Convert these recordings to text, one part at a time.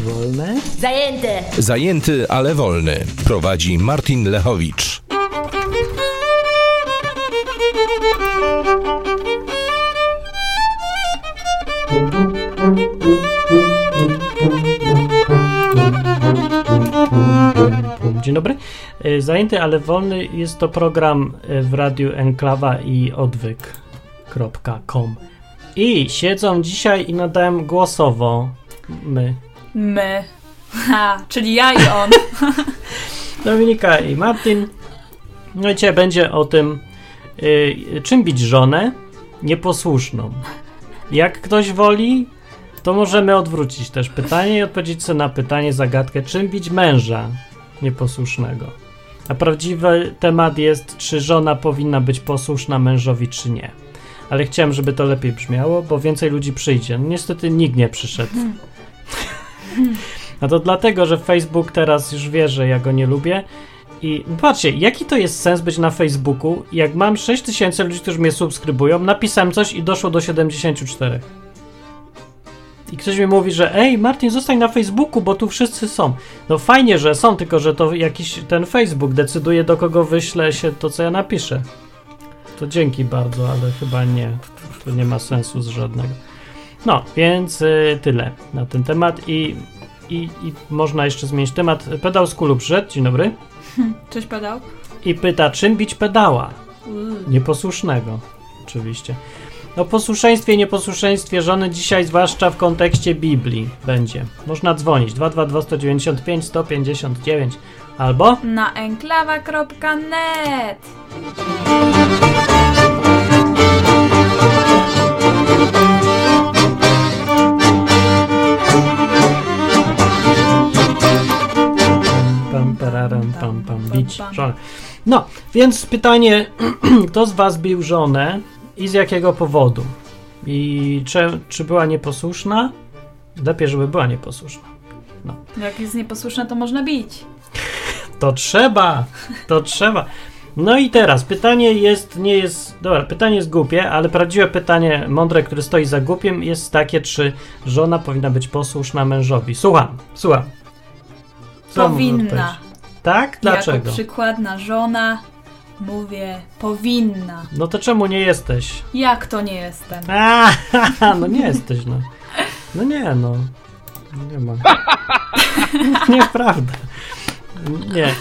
Wolne? Zajęte! Zajęty, ale wolny. Prowadzi Martin Lechowicz. Dzień dobry. Y, Zajęty, ale wolny jest to program y, w radiu Enklawa i odwyk.com. I siedzą dzisiaj i nadają głosowo my, My. Ha, czyli ja i on. Dominika i Martin. No i dzisiaj będzie o tym, y, czym bić żonę nieposłuszną. Jak ktoś woli, to możemy odwrócić też pytanie i odpowiedzieć sobie na pytanie, zagadkę, czym bić męża nieposłusznego. A prawdziwy temat jest, czy żona powinna być posłuszna mężowi, czy nie. Ale chciałem, żeby to lepiej brzmiało, bo więcej ludzi przyjdzie. No, niestety nikt nie przyszedł. No to dlatego, że Facebook teraz już wie, że ja go nie lubię. I patrzcie, jaki to jest sens być na Facebooku, jak mam 6000 ludzi, którzy mnie subskrybują, napisałem coś i doszło do 74. I ktoś mi mówi, że ej, Martin, zostań na Facebooku, bo tu wszyscy są. No fajnie, że są, tylko że to jakiś ten Facebook decyduje, do kogo wyślę się to, co ja napiszę. To dzięki bardzo, ale chyba nie. To nie ma sensu z żadnego. No, więc y, tyle na ten temat i, i, i można jeszcze zmienić temat. Pedał z kulu przyszedł, dzień dobry. Cześć, padał. I pyta, czym bić pedała? Nieposłusznego, oczywiście. O posłuszeństwie i nieposłuszeństwie żony dzisiaj, zwłaszcza w kontekście Biblii, będzie. Można dzwonić 222 195 159 albo Na enklawa.net. pararam, pam, pam, bić żonę. No, więc pytanie, kto z was bił żonę i z jakiego powodu? I czy, czy była nieposłuszna? Lepiej, żeby była nieposłuszna. Jak jest nieposłuszna, to można bić. To trzeba, to trzeba. No i teraz pytanie jest, nie jest, dobra, pytanie jest głupie, ale prawdziwe pytanie, mądre, które stoi za głupiem, jest takie, czy żona powinna być posłuszna mężowi. Słucham, słucham. Co Powinna. Tak? Dlaczego? Jako przykładna żona mówię powinna. No to czemu nie jesteś? Jak to nie jestem? A, no nie jesteś, no. No nie, no. Nie ma. Nieprawda. Nie.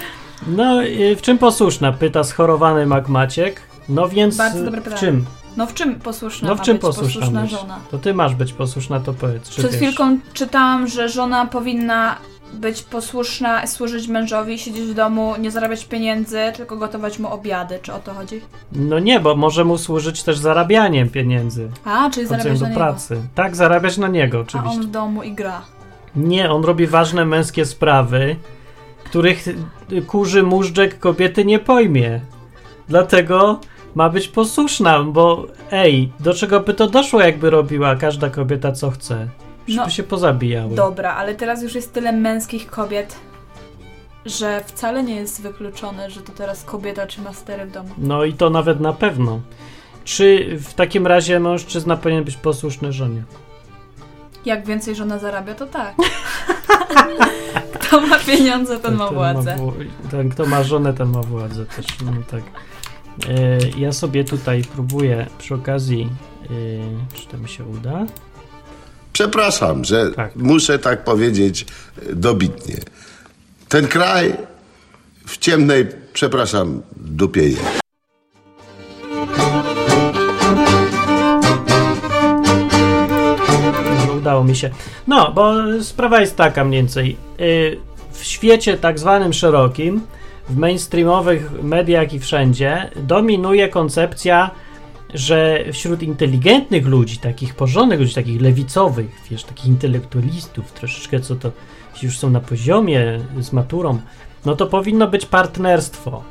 No, y, w czym posłuszna? Pyta schorowany Mac Maciek. No więc Bardzo dobre w pytanie. czym? No w czym posłuszna No w czym posłuszna, posłuszna żona? To ty masz być posłuszna, to powiedz. Czy Przed wiesz? chwilką czytałam, że żona powinna być posłuszna, służyć mężowi, siedzieć w domu, nie zarabiać pieniędzy, tylko gotować mu obiady. Czy o to chodzi? No nie, bo może mu służyć też zarabianiem pieniędzy. A, czyli zarabiać do na niego. pracy. Tak, zarabiać na niego, A oczywiście. on w domu i gra. Nie, on robi ważne męskie sprawy, których kurzy móżdżek kobiety nie pojmie. Dlatego ma być posłuszna, bo ej, do czego by to doszło, jakby robiła każda kobieta co chce? Żeby No, się pozabijały. Dobra, ale teraz już jest tyle męskich kobiet, że wcale nie jest wykluczone, że to teraz kobieta czy mastery w domu. No i to nawet na pewno. Czy w takim razie mężczyzna powinien być posłuszny żonie? Jak więcej żona zarabia, to tak. Kto ma pieniądze, ten ma władzę. ten, kto ma żonę, ten ma władzę też. No tak. E, ja sobie tutaj próbuję przy okazji, e, czy to mi się uda? Przepraszam, że Tak. muszę tak powiedzieć e, dobitnie. Ten kraj w ciemnej, przepraszam, dupie jest. udało mi się. No, bo sprawa jest taka mniej więcej. Yy, W świecie tak zwanym szerokim, w mainstreamowych mediach i wszędzie, dominuje koncepcja, że wśród inteligentnych ludzi, takich porządnych ludzi, takich lewicowych, wiesz, takich intelektualistów, troszeczkę co to już są na poziomie z maturą, no to powinno być partnerstwo.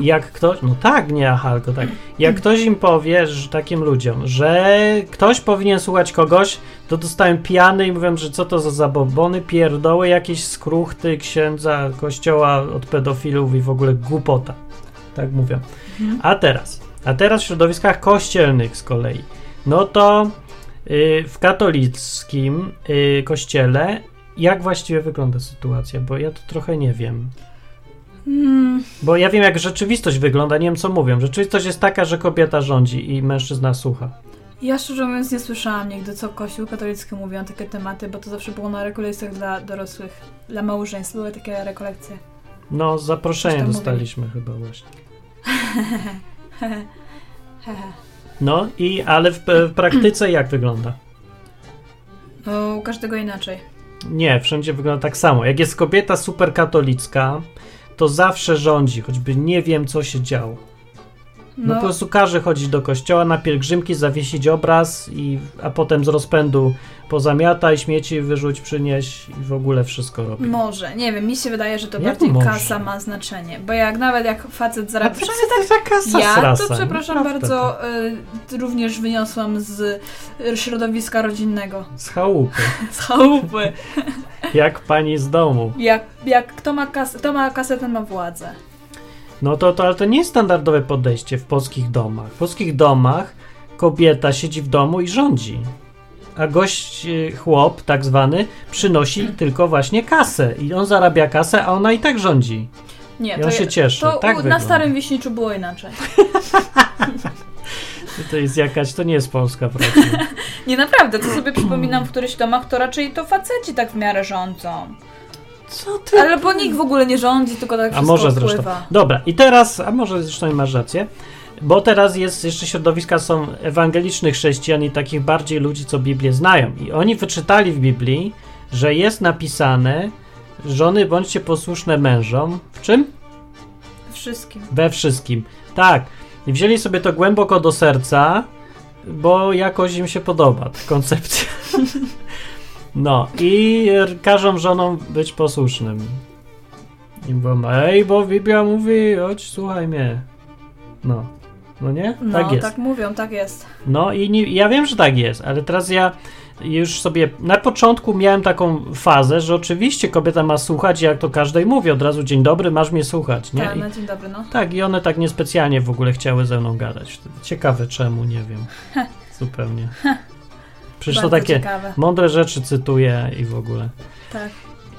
I Jak ktoś, no tak, nie aha, tylko tak. Jak ktoś im powie, że takim ludziom, że ktoś powinien słuchać kogoś, to dostają pijany i mówią, że co to za zabobony, pierdoły, jakieś skruchty księdza, kościoła od pedofilów i w ogóle głupota. Tak mówią. A teraz, a teraz w środowiskach kościelnych z kolei, no to y, w katolickim y, kościele jak właściwie wygląda sytuacja, bo ja to trochę nie wiem. Hmm, Bo ja wiem, jak rzeczywistość wygląda, nie wiem co mówią. Rzeczywistość jest taka, że kobieta rządzi i mężczyzna słucha. ja szczerze mówiąc nie słyszałam nigdy, co Kościół katolicki mówi na takie tematy, bo to zawsze było na rekolekcjach dla dorosłych, dla małżeństw. Były takie rekolekcje. No, zaproszenie dostaliśmy chyba właśnie. No i, ale w, w praktyce jak wygląda? No, u każdego inaczej. Nie, wszędzie wygląda tak samo. Jak jest kobieta superkatolicka, to zawsze rządzi, choćby nie wiem, co się działo. No, po prostu każe chodzić do kościoła na pielgrzymki, zawiesić obraz, i, a potem z rozpędu pozamiataj, śmieci wyrzuć, przynieś i w ogóle wszystko robi. Może, nie wiem, mi się wydaje, że to Jak bardziej może? kasa ma znaczenie. Bo jak nawet jak facet zarabia. to jest taka tak ja srasa, to przepraszam naprawdę. bardzo, y, również wyniosłam z y, środowiska rodzinnego. Z chałupy. Z chałupy. Jak pani z domu. jak, jak kto ma, kas- kto ma kasę, ten ma władzę. No to, to, ale to nie jest standardowe podejście w polskich domach. W polskich domach kobieta siedzi w domu i rządzi. A gość, y, chłop tak zwany, przynosi tylko właśnie kasę. I on zarabia kasę, a ona i tak rządzi. Nie, I on się je- cieszy. To Tak u, na. Starym Wiśniczu było inaczej. To jest jakaś, to nie jest polska prawda. Nie, naprawdę, to sobie przypominam w którychś domach, to raczej to faceci tak w miarę rządzą. Co ty? Ale bo nikt w ogóle nie rządzi, tylko tak A może zresztą. wpływa. Dobra, i teraz, a może zresztą masz rację, bo teraz jest, jeszcze środowiska są ewangelicznych chrześcijan i takich bardziej ludzi, co Biblię znają. I oni wyczytali w Biblii, że jest napisane, żony bądźcie posłuszne mężom. W czym? Wszystkim. We wszystkim. Tak. I wzięli sobie to głęboko do serca, bo jakoś im się podoba ta koncepcja. No i każą żonom być posłusznym. I bo ej, bo Biblia mówi, chodź, słuchaj mnie. No. No nie? No, tak jest. tak mówią, tak jest. No i nie, ja wiem, że tak jest, ale teraz ja już sobie na początku miałem taką fazę, że oczywiście kobieta ma słuchać, jak to każdej mówi, od razu dzień dobry, masz mnie słuchać, nie? Tak, I, na dzień dobry, no. tak, i one tak niespecjalnie w ogóle chciały ze mną gadać. Ciekawe czemu, nie wiem. Zupełnie. Przecież to Bardzo takie ciekawe. mądre rzeczy cytuję i w ogóle. Tak.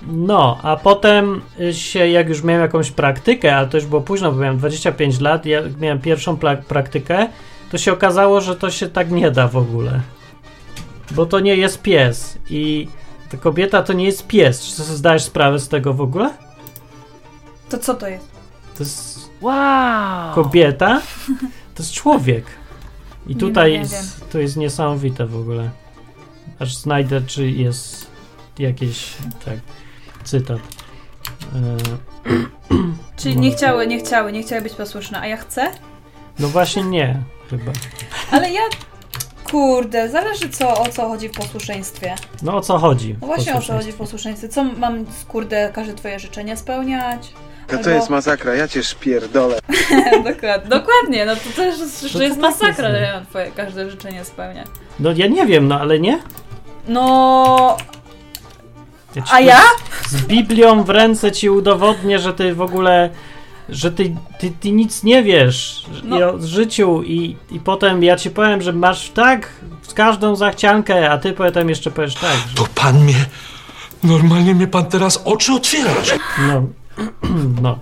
No, a potem y, się, jak już miałem jakąś praktykę, ale to już było późno, bo miałem 25 lat, ja miałem pierwszą praktykę, to się okazało, że to się tak nie da w ogóle. Bo to nie jest pies i ta kobieta to nie jest pies. Czy zdajesz sprawę z tego w ogóle? To co to jest? To jest Wow! kobieta, to jest człowiek. I Nie tutaj wiem, nie jest, to jest niesamowite w ogóle. Aż znajdę, czy jest jakiś tak, cytat. E, Czyli No. nie chciały, nie chciały, nie chciały być posłuszne, a ja chcę? no właśnie nie, chyba. Ale ja... Kurde, zależy co, o co chodzi w posłuszeństwie. No o co chodzi? No właśnie o co chodzi w posłuszeństwie? Co mam, kurde, każde twoje życzenia spełniać? To, Albo- to jest masakra, ja cię szpierdolę. dokładnie, dokładnie, no to też jest, No że to jest tak masakra, jest, że no. ja mam twoje każde życzenie spełniać. No ja nie wiem, no ale nie? No, Ja a ja? Z, z Biblią w ręce ci udowodnię, że ty w ogóle, że ty, ty, ty nic nie wiesz No. i o życiu i, i potem ja ci powiem, że masz tak z każdą zachciankę, a ty potem jeszcze powiesz tak, że To pan mnie. Normalnie mnie pan teraz oczy otwierasz. no, no,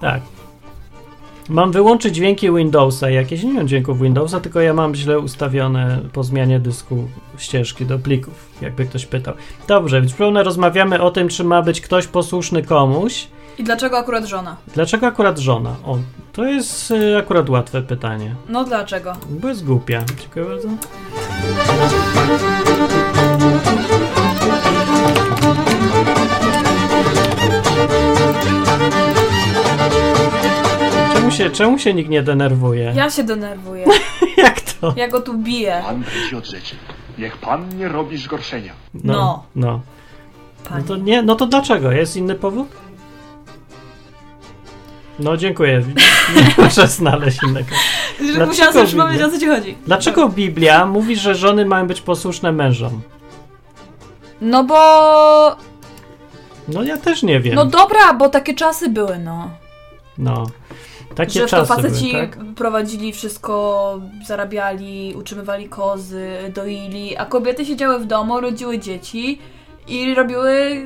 tak. Mam wyłączyć dźwięki Windowsa jakieś, nie mam dźwięków Windowsa, tylko ja mam źle ustawione po zmianie dysku ścieżki do plików, jakby ktoś pytał. Dobrze, więc pełno rozmawiamy o tym, czy ma być ktoś posłuszny komuś. I dlaczego akurat żona? Dlaczego akurat żona? O, to jest y, akurat łatwe pytanie. No dlaczego? Bo jest głupia. Dziękuję bardzo. Się, czemu się nikt nie denerwuje? Ja się denerwuję. Jak to? Ja go tu biję. Pan wyjdzie od rzeczy. Niech pan nie robi zgorszenia. No. No. No, no to nie, no to dlaczego? Jest inny powód? No dziękuję. Nie muszę znaleźć innego. Dlaczego Musiałam sobie przypomnieć, o co ci chodzi. Dlaczego Biblia mówi, że żony mają być posłuszne mężom? No bo... No ja też nie wiem. No dobra, bo takie czasy były, no. No. Takie że w to czasy faceci były, tak? prowadzili wszystko, zarabiali, utrzymywali kozy, doili, a kobiety siedziały w domu, rodziły dzieci i robiły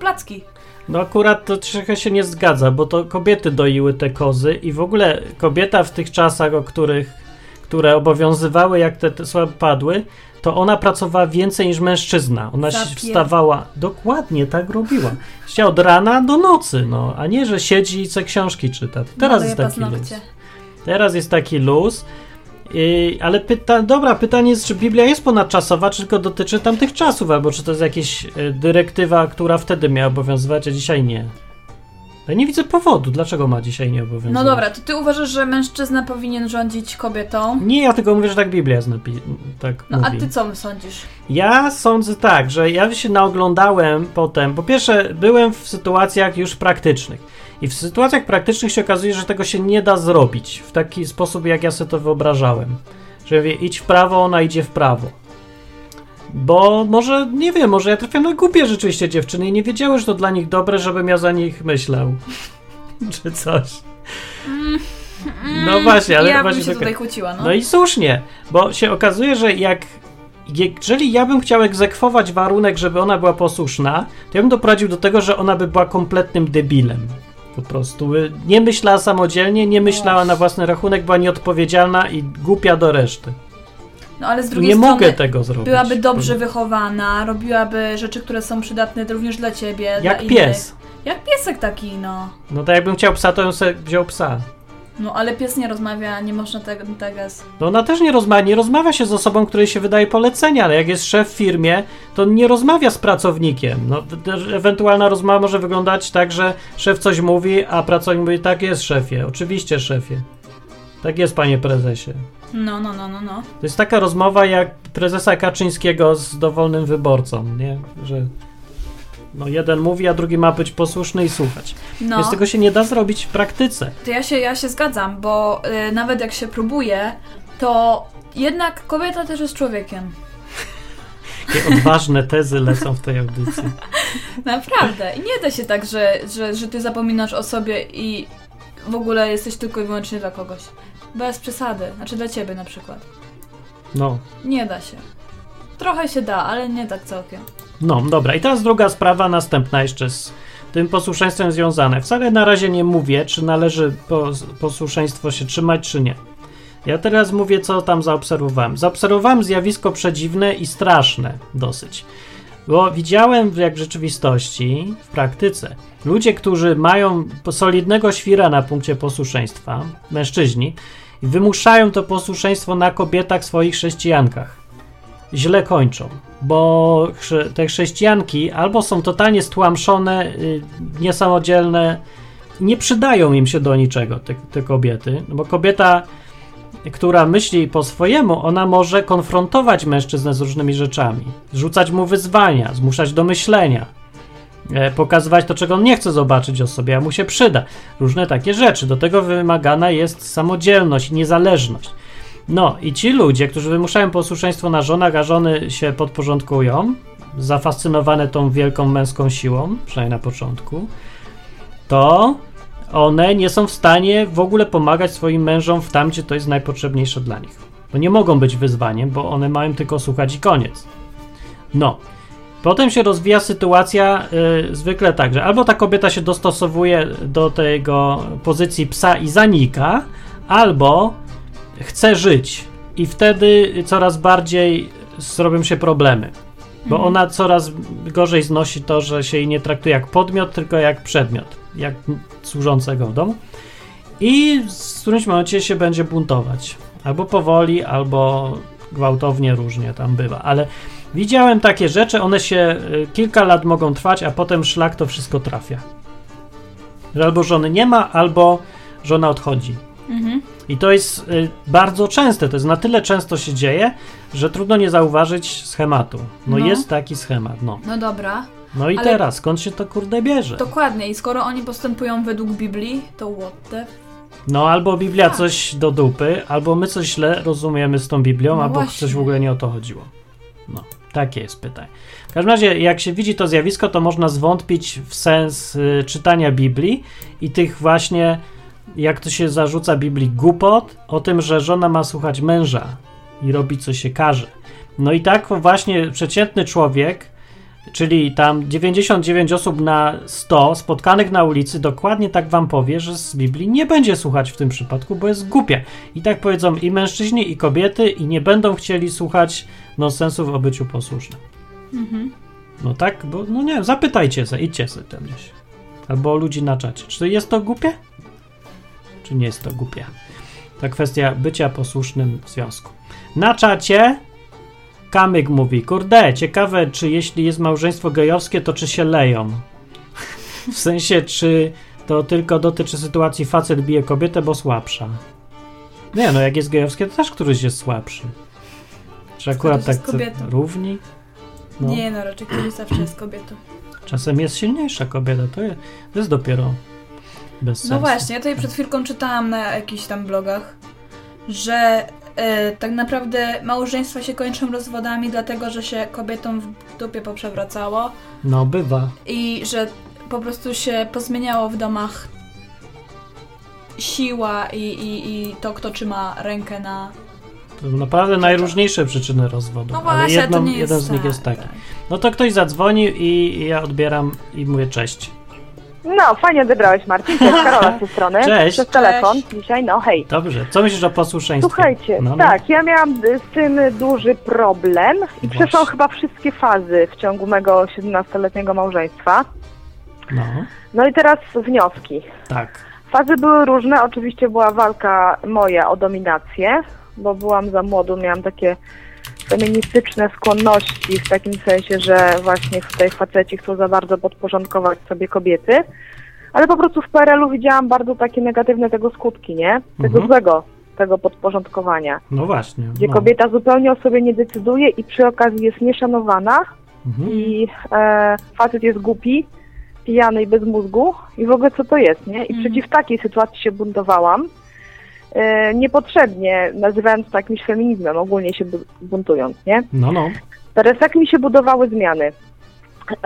placki. No akurat to trochę się nie zgadza, bo to kobiety doiły te kozy i w ogóle kobieta w tych czasach, o których, które obowiązywały, jak te, te słowa padły, to ona pracowała więcej niż mężczyzna. Ona się wstawała, dokładnie tak robiła. Chciała od rana do nocy, no, a nie, że siedzi i se książki czyta. Teraz Maluje jest taki luz. Teraz jest taki luz. Yy, ale pyta, dobra, pytanie jest, czy Biblia jest ponadczasowa, czy tylko dotyczy tamtych czasów, albo czy to jest jakaś y, dyrektywa, która wtedy miała obowiązywać, a dzisiaj nie. Ja nie widzę powodu, dlaczego ma dzisiaj nie obowiązywać. No dobra, to ty uważasz, że mężczyzna powinien rządzić kobietą? Nie, ja tylko mówię, że tak Biblia jest napi- tak No mówi. a ty co sądzisz? Ja sądzę tak, że ja się naoglądałem potem. Po pierwsze, byłem w sytuacjach już praktycznych. I w sytuacjach praktycznych się okazuje, że tego się nie da zrobić w taki sposób, jak ja sobie to wyobrażałem. Że wie, idź w prawo, ona idzie w prawo. Bo może, nie wiem, może ja trafiam na głupie rzeczywiście dziewczyny i nie wiedziały, że to dla nich dobre, żebym ja za nich myślał. Czy coś. No właśnie, ale ja właśnie bym się tutaj kłóciła, no. no i słusznie, bo się okazuje, że jak jeżeli ja bym chciał egzekwować warunek, żeby ona była posłuszna, to ja bym doprowadził do tego, że ona by była kompletnym debilem. Po prostu y, nie myślała samodzielnie, nie myślała na własny rachunek, była nieodpowiedzialna i głupia do reszty. No ale z drugiej Nie strony mogę tego zrobić. byłaby dobrze wychowana, robiłaby rzeczy, które są przydatne również dla ciebie, dla Jak innych. pies. Jak piesek taki, no. No to jakbym chciał psa, to bym sobie wziął psa. No ale pies nie rozmawia, nie można tego, tego No ona też nie rozmawia, nie rozmawia się z osobą, której się wydaje polecenia, ale jak jest szef w firmie, to nie rozmawia z pracownikiem. No, ewentualna rozmowa może wyglądać tak, że szef coś mówi, a pracownik mówi, tak jest szefie, oczywiście szefie. Tak jest, panie prezesie. No, no, no, no, no. To jest taka rozmowa jak prezesa Kaczyńskiego z dowolnym wyborcą, nie? Że no jeden mówi, a drugi ma być posłuszny i słuchać. No, Więc tego się nie da zrobić w praktyce. to ja się, ja się zgadzam, bo y, nawet jak się próbuje, to jednak kobieta też jest człowiekiem. Jakie odważne tezy lecą w tej audycji. Naprawdę. I nie da się tak, że, że, że ty zapominasz o sobie i w ogóle jesteś tylko i wyłącznie dla kogoś. Bez przesady. Znaczy dla ciebie na przykład. No. Nie da się. Trochę się da, ale nie tak całkiem. No, dobra. I teraz druga sprawa, następna jeszcze z tym posłuszeństwem związane. Wcale na razie nie mówię, czy należy pos posłuszeństwo się trzymać, czy nie. Ja teraz mówię, co tam zaobserwowałem. Zaobserwowałem zjawisko przedziwne i straszne dosyć. Bo widziałem, jak w rzeczywistości, w praktyce, ludzie, którzy mają solidnego świra na punkcie posłuszeństwa, mężczyźni, i wymuszają to posłuszeństwo na kobietach swoich chrześcijankach. Źle kończą, bo te chrześcijanki albo są totalnie stłamszone, y, niesamodzielne, nie przydają im się do niczego, te, te kobiety, no bo kobieta, która myśli po swojemu, ona może konfrontować mężczyznę z różnymi rzeczami, rzucać mu wyzwania, zmuszać do myślenia, pokazywać to, czego on nie chce zobaczyć o sobie, a mu się przyda. Różne takie rzeczy. Do tego wymagana jest samodzielność niezależność. No i ci ludzie, którzy wymuszają posłuszeństwo na żonach, a żony się podporządkują, zafascynowane tą wielką męską siłą, przynajmniej na początku, to one nie są w stanie w ogóle pomagać swoim mężom w tam, gdzie to jest najpotrzebniejsze dla nich. Bo nie mogą być wyzwaniem, bo one mają tylko słuchać i koniec. No. Potem się rozwija sytuacja y, zwykle tak, że albo ta kobieta się dostosowuje do tego pozycji psa i zanika, albo chce żyć i wtedy coraz bardziej zrobią się problemy. Bo ona coraz gorzej znosi to, że się jej nie traktuje jak podmiot, tylko jak przedmiot, jak służącego w domu. I w którymś momencie się będzie buntować. Albo powoli, albo gwałtownie, różnie tam bywa. Ale widziałem takie rzeczy, one się y, kilka lat mogą trwać, a potem szlak to wszystko trafia. Albo żony nie ma, albo żona odchodzi. I to jest y, bardzo częste, to jest na tyle często się dzieje, że trudno nie zauważyć schematu. No, No. jest taki schemat, no. No dobra. No i Ale- teraz, skąd się to kurde bierze? Dokładnie. I skoro oni postępują według Biblii, to what the... No albo Biblia Tak. coś do dupy, albo my coś źle rozumiemy z tą Biblią, No albo właśnie. coś w ogóle nie o to chodziło. No, takie jest pytanie. W każdym razie, jak się widzi to zjawisko, to można zwątpić w sens y, czytania Biblii i tych właśnie, jak to się zarzuca Biblii, głupot o tym, że żona ma słuchać męża i robić co się każe. No i tak właśnie przeciętny człowiek czyli tam 99 osób na 100 spotkanych na ulicy dokładnie tak wam powie, że z Biblii nie będzie słuchać w tym przypadku, bo jest głupie. I tak powiedzą i mężczyźni, i kobiety, i nie będą chcieli słuchać nonsensów o byciu posłusznym. No tak, bo no nie wiem, zapytajcie se, idźcie sobie tam gdzieś. Albo ludzi na czacie. Czy jest to głupie? Czy nie jest to głupie? Ta kwestia bycia posłusznym w związku. Na czacie Kamyk mówi, kurde, ciekawe, czy jeśli jest małżeństwo gejowskie, to czy się leją? W sensie, czy to tylko dotyczy sytuacji facet bije kobietę, bo słabsza. Nie, no jak jest gejowskie, to też któryś jest słabszy. Czy akurat tak kobietą. równi? No. Nie no, raczej ktoś zawsze jest kobietą. Czasem jest silniejsza kobieta, to jest, to jest dopiero bez sensu. No właśnie, ja tutaj przed chwilką czytałam na jakichś tam blogach, że tak naprawdę małżeństwa się kończą rozwodami, dlatego że się kobietom w dupie poprzewracało No bywa. i że po prostu się pozmieniało w domach siła i, i, i to, kto trzyma rękę na... To naprawdę najróżniejsze przyczyny rozwodu, No ale właśnie, jedną, jeden z nich tak, jest taki. tak. No to ktoś zadzwonił i ja odbieram i mówię cześć. No, fajnie odebrałeś, Marcin. Cześć, Karola z tej strony. Cześć. Przez telefon Cześć. dzisiaj, no hej. Dobrze, co myślisz o posłuszeństwie? Słuchajcie, no, no. tak, ja miałam z tym duży problem i przeszłam chyba wszystkie fazy w ciągu mego 17-letniego małżeństwa. No, No i teraz wnioski. tak. Fazy były różne, oczywiście była walka moja o dominację, bo byłam za młodu, miałam takie feministyczne skłonności w takim sensie, że właśnie tutaj faceci chcą za bardzo podporządkować sobie kobiety, ale po prostu w PRL-u widziałam bardzo takie negatywne tego skutki, nie? Tego Mhm. złego, tego podporządkowania, No właśnie. gdzie no. kobieta zupełnie o sobie nie decyduje i przy okazji jest nieszanowana Mhm. i e, facet jest głupi, pijany i bez mózgu i w ogóle co to jest, nie? I Mhm. przeciw takiej sytuacji się buntowałam, niepotrzebnie nazywając to jakimś feminizmem, ogólnie się bu- buntując, nie? No, no. Teraz jak mi się budowały zmiany?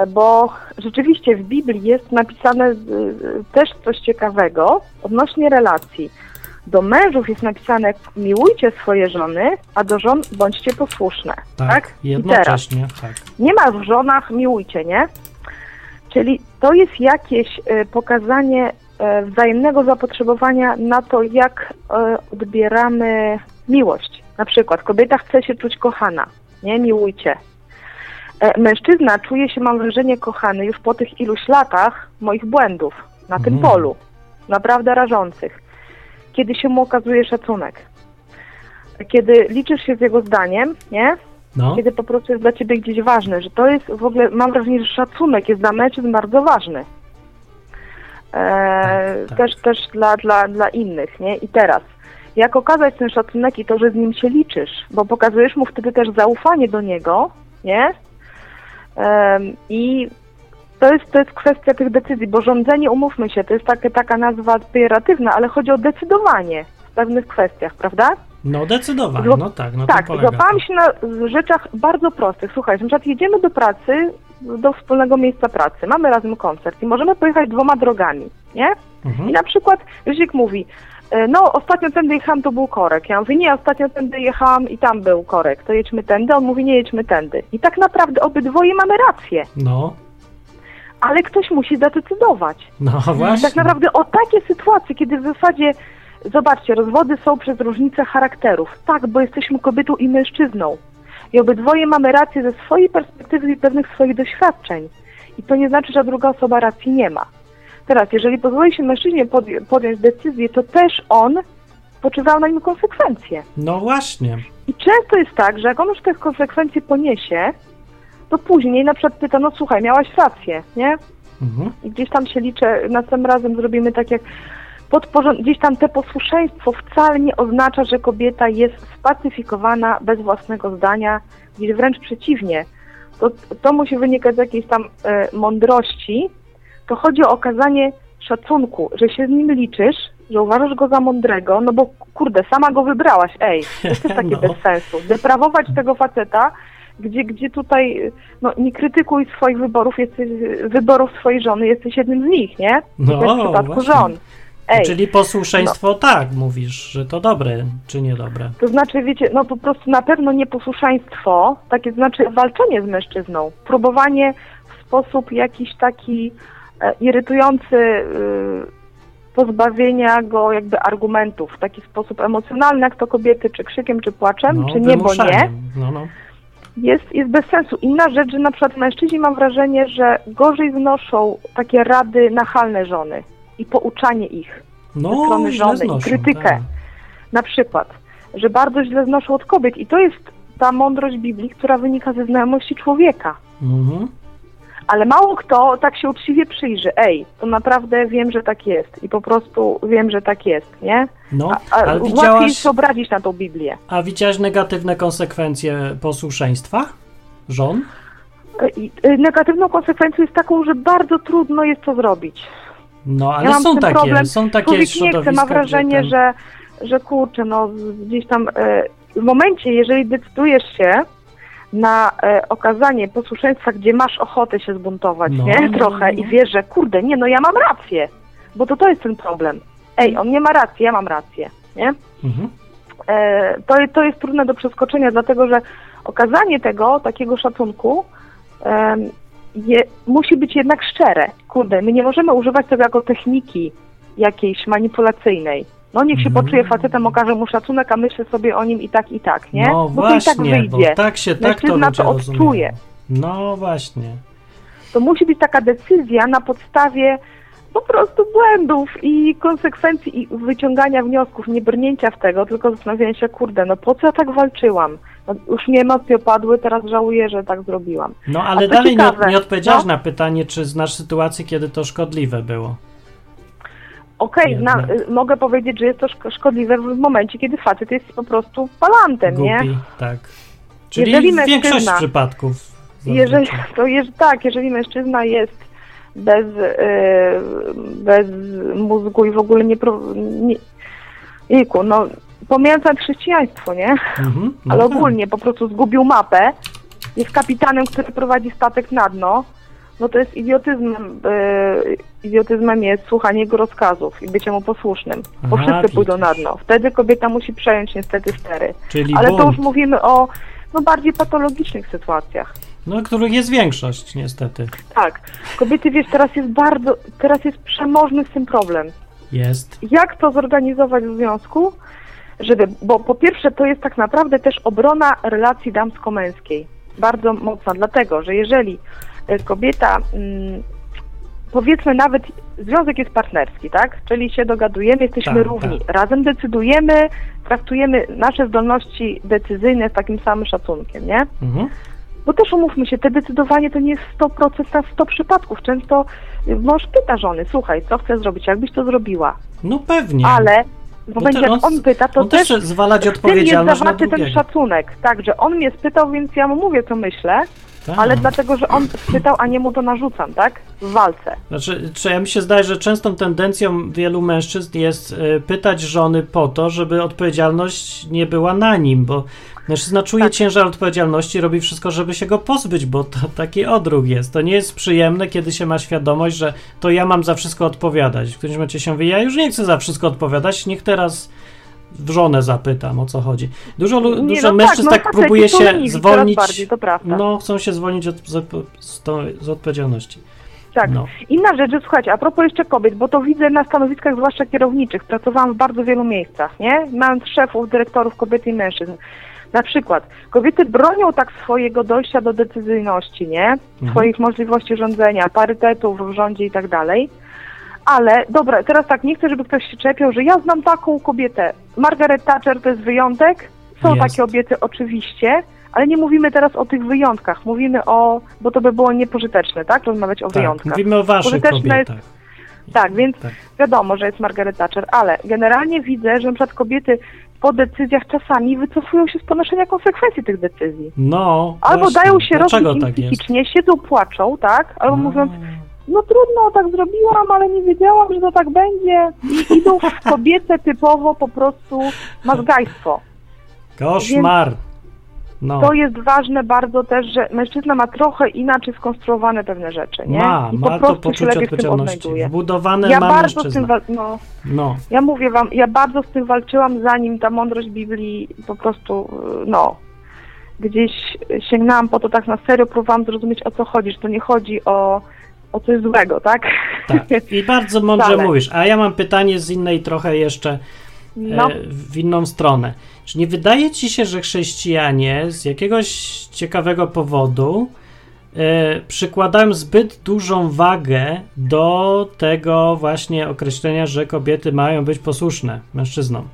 Bo rzeczywiście w Biblii jest napisane y, y, też coś ciekawego odnośnie relacji. Do mężów jest napisane miłujcie swoje żony, a do żon bądźcie posłuszne. Tak, Tak? Jednocześnie, tak. nie ma w żonach miłujcie, nie? Czyli to jest jakieś pokazanie wzajemnego zapotrzebowania na to, jak e, odbieramy miłość. Na przykład kobieta chce się czuć kochana, nie? Miłujcie. E, Mężczyzna czuje się, mam wrażenie, kochany już po tych iluś latach moich błędów na tym Mm. polu, naprawdę rażących, kiedy się mu okazuje szacunek. Kiedy liczysz się z jego zdaniem, nie? No, kiedy po prostu jest dla ciebie gdzieś ważne, że to jest w ogóle, mam wrażenie, że szacunek jest dla mężczyzn bardzo ważny. E, Tak, tak. Też, też dla, dla, dla innych, nie? I teraz, jak okazać ten szacunek i to, że z nim się liczysz, bo pokazujesz mu wtedy też zaufanie do niego, nie? Em, I to jest, to jest kwestia tych decyzji, bo rządzenie, umówmy się, to jest taka, taka nazwa pejoratywna, ale chodzi o decydowanie w pewnych kwestiach, prawda? no zdecydowanie, Zło- no tak, no tak, złapałam się na rzeczach bardzo prostych. Słuchaj, na przykład jedziemy do pracy, do wspólnego miejsca pracy, mamy razem koncert i możemy pojechać dwoma drogami, nie? Mhm. I na przykład Ryzik mówi, e, no ostatnio tędy jechałam, to był korek. Ja mówię, nie, ostatnio tędy jechałam i tam był korek, to jedźmy tędy. On mówi, nie jedźmy tędy. I tak naprawdę obydwoje mamy rację, No, ale ktoś musi zadecydować. no właśnie. Tak naprawdę o takie sytuacje, kiedy w zasadzie, zobaczcie, rozwody są przez różnice charakterów. Tak, bo jesteśmy kobietą i mężczyzną. I obydwoje mamy rację ze swojej perspektywy pewnych swoich doświadczeń. I to nie znaczy, że druga osoba racji nie ma. Teraz, jeżeli pozwoli się mężczyźnie podj- podjąć decyzję, to też on poczywał na nim konsekwencje. No właśnie. I często jest tak, że jak on już te konsekwencje poniesie, to później na przykład pyta, no słuchaj, miałaś rację, nie? Mhm. I gdzieś tam się liczę, następnym razem zrobimy tak jak podporząd- gdzieś tam te posłuszeństwo wcale nie oznacza, że kobieta jest spacyfikowana bez własnego zdania, gdzieś wręcz przeciwnie. To, to musi wynikać z jakiejś tam e, mądrości. To chodzi o okazanie szacunku, że się z nim liczysz, że uważasz go za mądrego, no bo kurde, sama go wybrałaś, ej, to jest takie No. bez sensu. Deprawować tego faceta, gdzie, gdzie tutaj, no nie krytykuj swoich wyborów, jesteś, wyborów swojej żony, jesteś jednym z nich, nie? No, w przypadku właśnie. żon. Ej, Czyli posłuszeństwo tak, mówisz, że to dobre, czy niedobre. to znaczy, wiecie, no po prostu na pewno nieposłuszeństwo, takie znaczy walczenie z mężczyzną, próbowanie w sposób jakiś taki e, irytujący y, pozbawienia go jakby argumentów w taki sposób emocjonalny, jak to kobiety, czy krzykiem, czy płaczem, No, czy nie, bo nie. No, no. jest, jest bez sensu. Inna rzecz, że na przykład mężczyźni mam wrażenie, że gorzej znoszą takie rady nachalne żony i pouczanie ich. ze No, strony źle żony i znoszą, krytykę. tak. Na przykład, że bardzo źle znoszą od kobiet i to jest ta mądrość Biblii, która wynika ze znajomości człowieka. Mhm. Ale mało kto tak się uczciwie przyjrzy. Ej, to naprawdę wiem, że tak jest i po prostu wiem, że tak jest, nie? No, A, a ale łatwiej widziałaś, się obrazić na tą Biblię. a widziałaś negatywne konsekwencje posłuszeństwa żon? I, y, negatywną konsekwencją jest taką, że bardzo trudno jest to zrobić. No, ale ja są takie, problem. są takie Człowiek nie chce, środowiska, ma wrażenie, gdzie że, że kurczę, no gdzieś tam e, w momencie, jeżeli decydujesz się na e, okazanie posłuszeństwa, gdzie masz ochotę się zbuntować, No, nie? no, Trochę no. i wiesz, że kurde, nie, no ja mam rację, bo to to jest ten problem. Ej, on nie ma racji, ja mam rację, nie? Mhm. E, to, to jest trudne do przeskoczenia, dlatego że okazanie tego, takiego szacunku je, musi być jednak szczere. Kurde, my nie możemy używać tego jako techniki jakiejś manipulacyjnej. No niech się Mhm. poczuje facetem, okaże mu szacunek, a myślę sobie o nim i tak, i tak, nie? No bo to i tak właśnie, wyjdzie. tak się, tak to Mężczyzna to odczuje. No właśnie. To musi być taka decyzja na podstawie po prostu błędów i konsekwencji i wyciągania wniosków, nie brnięcia w tego, tylko zastanawiania się, kurde, no po co ja tak walczyłam? No, już mi emocje opadły, teraz żałuję, że tak zrobiłam. No ale dalej nie, ciekawe, nie odpowiedziałaś no. na pytanie, czy znasz sytuację, kiedy to szkodliwe było. Okej, Nie, zna- nie. y, mogę powiedzieć, że jest to szko- szkodliwe w momencie, kiedy facet jest po prostu palantem, nie? Głupi, tak. Czyli Jeżeli w większość przypadków. Jeżeli, to jest tak, jeżeli mężczyzna jest bez, y, bez mózgu i w ogóle nie, nie jejku, no pomijając chrześcijaństwo, nie? Mhm, no Ale tak. ogólnie po prostu zgubił mapę, jest kapitanem, który prowadzi statek na dno, no to jest idiotyzmem, y, idiotyzmem jest słuchanie jego rozkazów i bycie mu posłusznym, bo Aha, wszyscy pójdą na dno. Wtedy kobieta musi przejąć niestety stery. Czyli Ale to już mówimy o no, bardziej patologicznych sytuacjach. No których jest większość niestety. Tak. Kobiety, wiesz, teraz jest bardzo, teraz jest przemożny z tym problem. Jest. Jak to zorganizować w związku, żeby, bo po pierwsze to jest tak naprawdę też obrona relacji damsko-męskiej. Bardzo mocna, dlatego, że jeżeli e, kobieta, mm, powiedzmy nawet związek jest partnerski, tak? Czyli się dogadujemy, jesteśmy Tak, równi, tak. razem decydujemy, traktujemy nasze zdolności decyzyjne z takim samym szacunkiem, nie? Mhm. Bo też umówmy się, te decydowanie to nie jest 100% na 100 przypadków. Często mąż pyta żony, słuchaj, co chcesz zrobić, jakbyś to zrobiła. No pewnie. Ale w momencie, te- jak on pyta, to on też też zwalać jest odpowiedzialność na zawarty ten szacunek. Tak, że on mnie spytał, więc ja mu mówię, co myślę, Tak. ale dlatego, że on spytał, a nie mu to narzucam, tak? W walce. Znaczy, czy ja mi się zdaje, że częstą tendencją wielu mężczyzn jest y, pytać żony po to, żeby odpowiedzialność nie była na nim, bo mężczyzna czuje Tak. ciężar odpowiedzialności, robi wszystko, żeby się go pozbyć, bo to taki odruch jest. To nie jest przyjemne, kiedy się ma świadomość, że to ja mam za wszystko odpowiadać. W którymś momencie się mówi, ja już nie chcę za wszystko odpowiadać, niech teraz w żonę zapytam, o co chodzi. Dużo, Nie, dużo no mężczyzn no tak, faceci próbuje się zwolnić. Bardziej. No, chcą się zwolnić od, z, z odpowiedzialności. Tak. No. Inna rzecz, że słuchajcie, a propos jeszcze kobiet, bo to widzę na stanowiskach zwłaszcza kierowniczych, pracowałam w bardzo wielu miejscach, nie? Mając szefów, dyrektorów kobiet i mężczyzn. Na przykład kobiety bronią tak swojego dojścia do decyzyjności, nie? Swoich możliwości rządzenia, parytetów w rządzie i tak dalej. Ale dobra, teraz tak, nie chcę, żeby ktoś się czepiał, że ja znam taką kobietę. Margaret Thatcher to jest wyjątek. Są Jest. takie kobiety oczywiście, ale nie mówimy teraz o tych wyjątkach. Mówimy o, bo to by było niepożyteczne, tak? Rozmawiać o Tak, wyjątkach. mówimy o waszych Pożyteczne jest- kobietach. Tak, więc Tak. wiadomo, że jest Margaret Thatcher, ale generalnie widzę, że na przykład kobiety po decyzjach czasami wycofują się z ponoszenia konsekwencji tych decyzji. No, Albo właśnie. dają się im tak psychicznie, siedzą, płaczą, tak? Albo A. mówiąc, no trudno, tak zrobiłam, ale nie wiedziałam, że to tak będzie. I idą w kobiece typowo po prostu mazgajstwo. Koszmar. No. to jest ważne bardzo też, że mężczyzna ma trochę inaczej skonstruowane pewne rzeczy, nie? Ma, I ma po to prostu się poczucie tym odpowiedzialności. Wbudowane Ja ma bardzo z mężczyzna. tym, wal- no, No, ja mówię wam, ja bardzo z tym walczyłam, zanim ta mądrość Biblii po prostu, y, no, gdzieś sięgnęłam po to tak na serio, próbowałam zrozumieć o co chodzi, że to nie chodzi o, o coś złego, tak? tak. I bardzo mądrze Wcale. mówisz. A ja mam pytanie z innej trochę jeszcze No, e, w inną stronę. Czy nie wydaje ci się, że chrześcijanie z jakiegoś ciekawego powodu e, przykładają zbyt dużą wagę do tego właśnie określenia, że kobiety mają być posłuszne mężczyznom?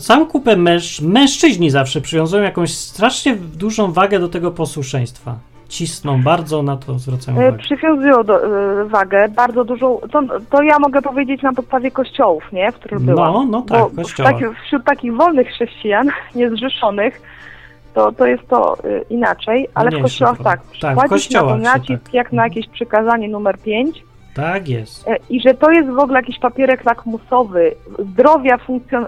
Całą kupę męż, mężczyźni zawsze przywiązują jakąś strasznie dużą wagę do tego posłuszeństwa. Cisną, bardzo na to zwracają y, uwagę. przywiązują do, y, wagę bardzo dużą, to, to ja mogę powiedzieć na podstawie kościołów, nie, w których No, byłam. no tak, Bo kościołach. w taki, wśród takich wolnych chrześcijan, niezrzeszonych, to, to jest to y, inaczej, ale w Mniejszy kościołach problem. tak. Tak, w kościołach na to nacisk tak. jak na jakieś przykazanie numer 5 Tak jest. i że to jest w ogóle jakiś papierek lakmusowy zdrowia funkcjon-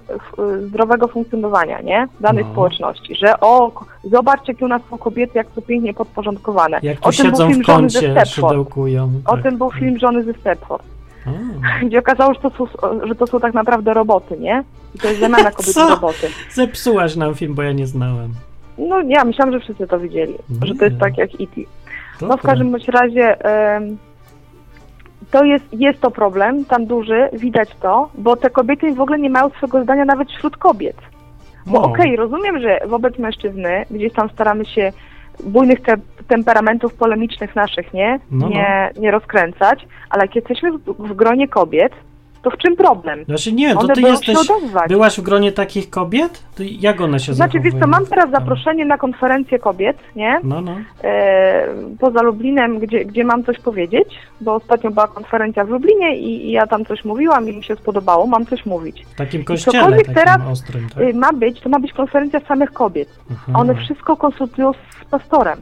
y, zdrowego funkcjonowania, nie? Danej No. społeczności, że o, zobaczcie, jakie u nas są kobiety, jak to pięknie podporządkowane. Jak tu o tym był siedzą film w kącie, szydełkują. O tak. tym był film Żony ze Stepford. O. gdzie okazało, że to, są, że to są tak naprawdę roboty, nie? I to jest zamiana kobiet Co? w roboty. Zepsułaś nam film, bo ja nie znałem. No ja myślałam, że wszyscy to widzieli, że to jest Nie. tak jak E.T. No w każdym bądź razie to jest, jest to problem, tam duży, widać to, bo te kobiety w ogóle nie mają swego zdania nawet wśród kobiet. Bo O. okej, rozumiem, że wobec mężczyzny gdzieś tam staramy się bujnych te, temperamentów polemicznych naszych, nie? No, no. nie, nie rozkręcać, ale jak jesteśmy w, w gronie kobiet, to w czym problem? Znaczy nie, to One ty jesteś... Byłaś w gronie takich kobiet? To jak one się Znaczy, wiesz co, mam teraz zaproszenie na konferencję kobiet, nie? No, no. E, poza Lublinem, gdzie, gdzie mam coś powiedzieć, bo ostatnio była konferencja w Lublinie i, i ja tam coś mówiłam i mi się spodobało, mam coś mówić. W takim kościele cokolwiek takim teraz, ostrym, tak? Y, ma być, to ma być konferencja samych kobiet. Aha. One wszystko konsultują z pastorem.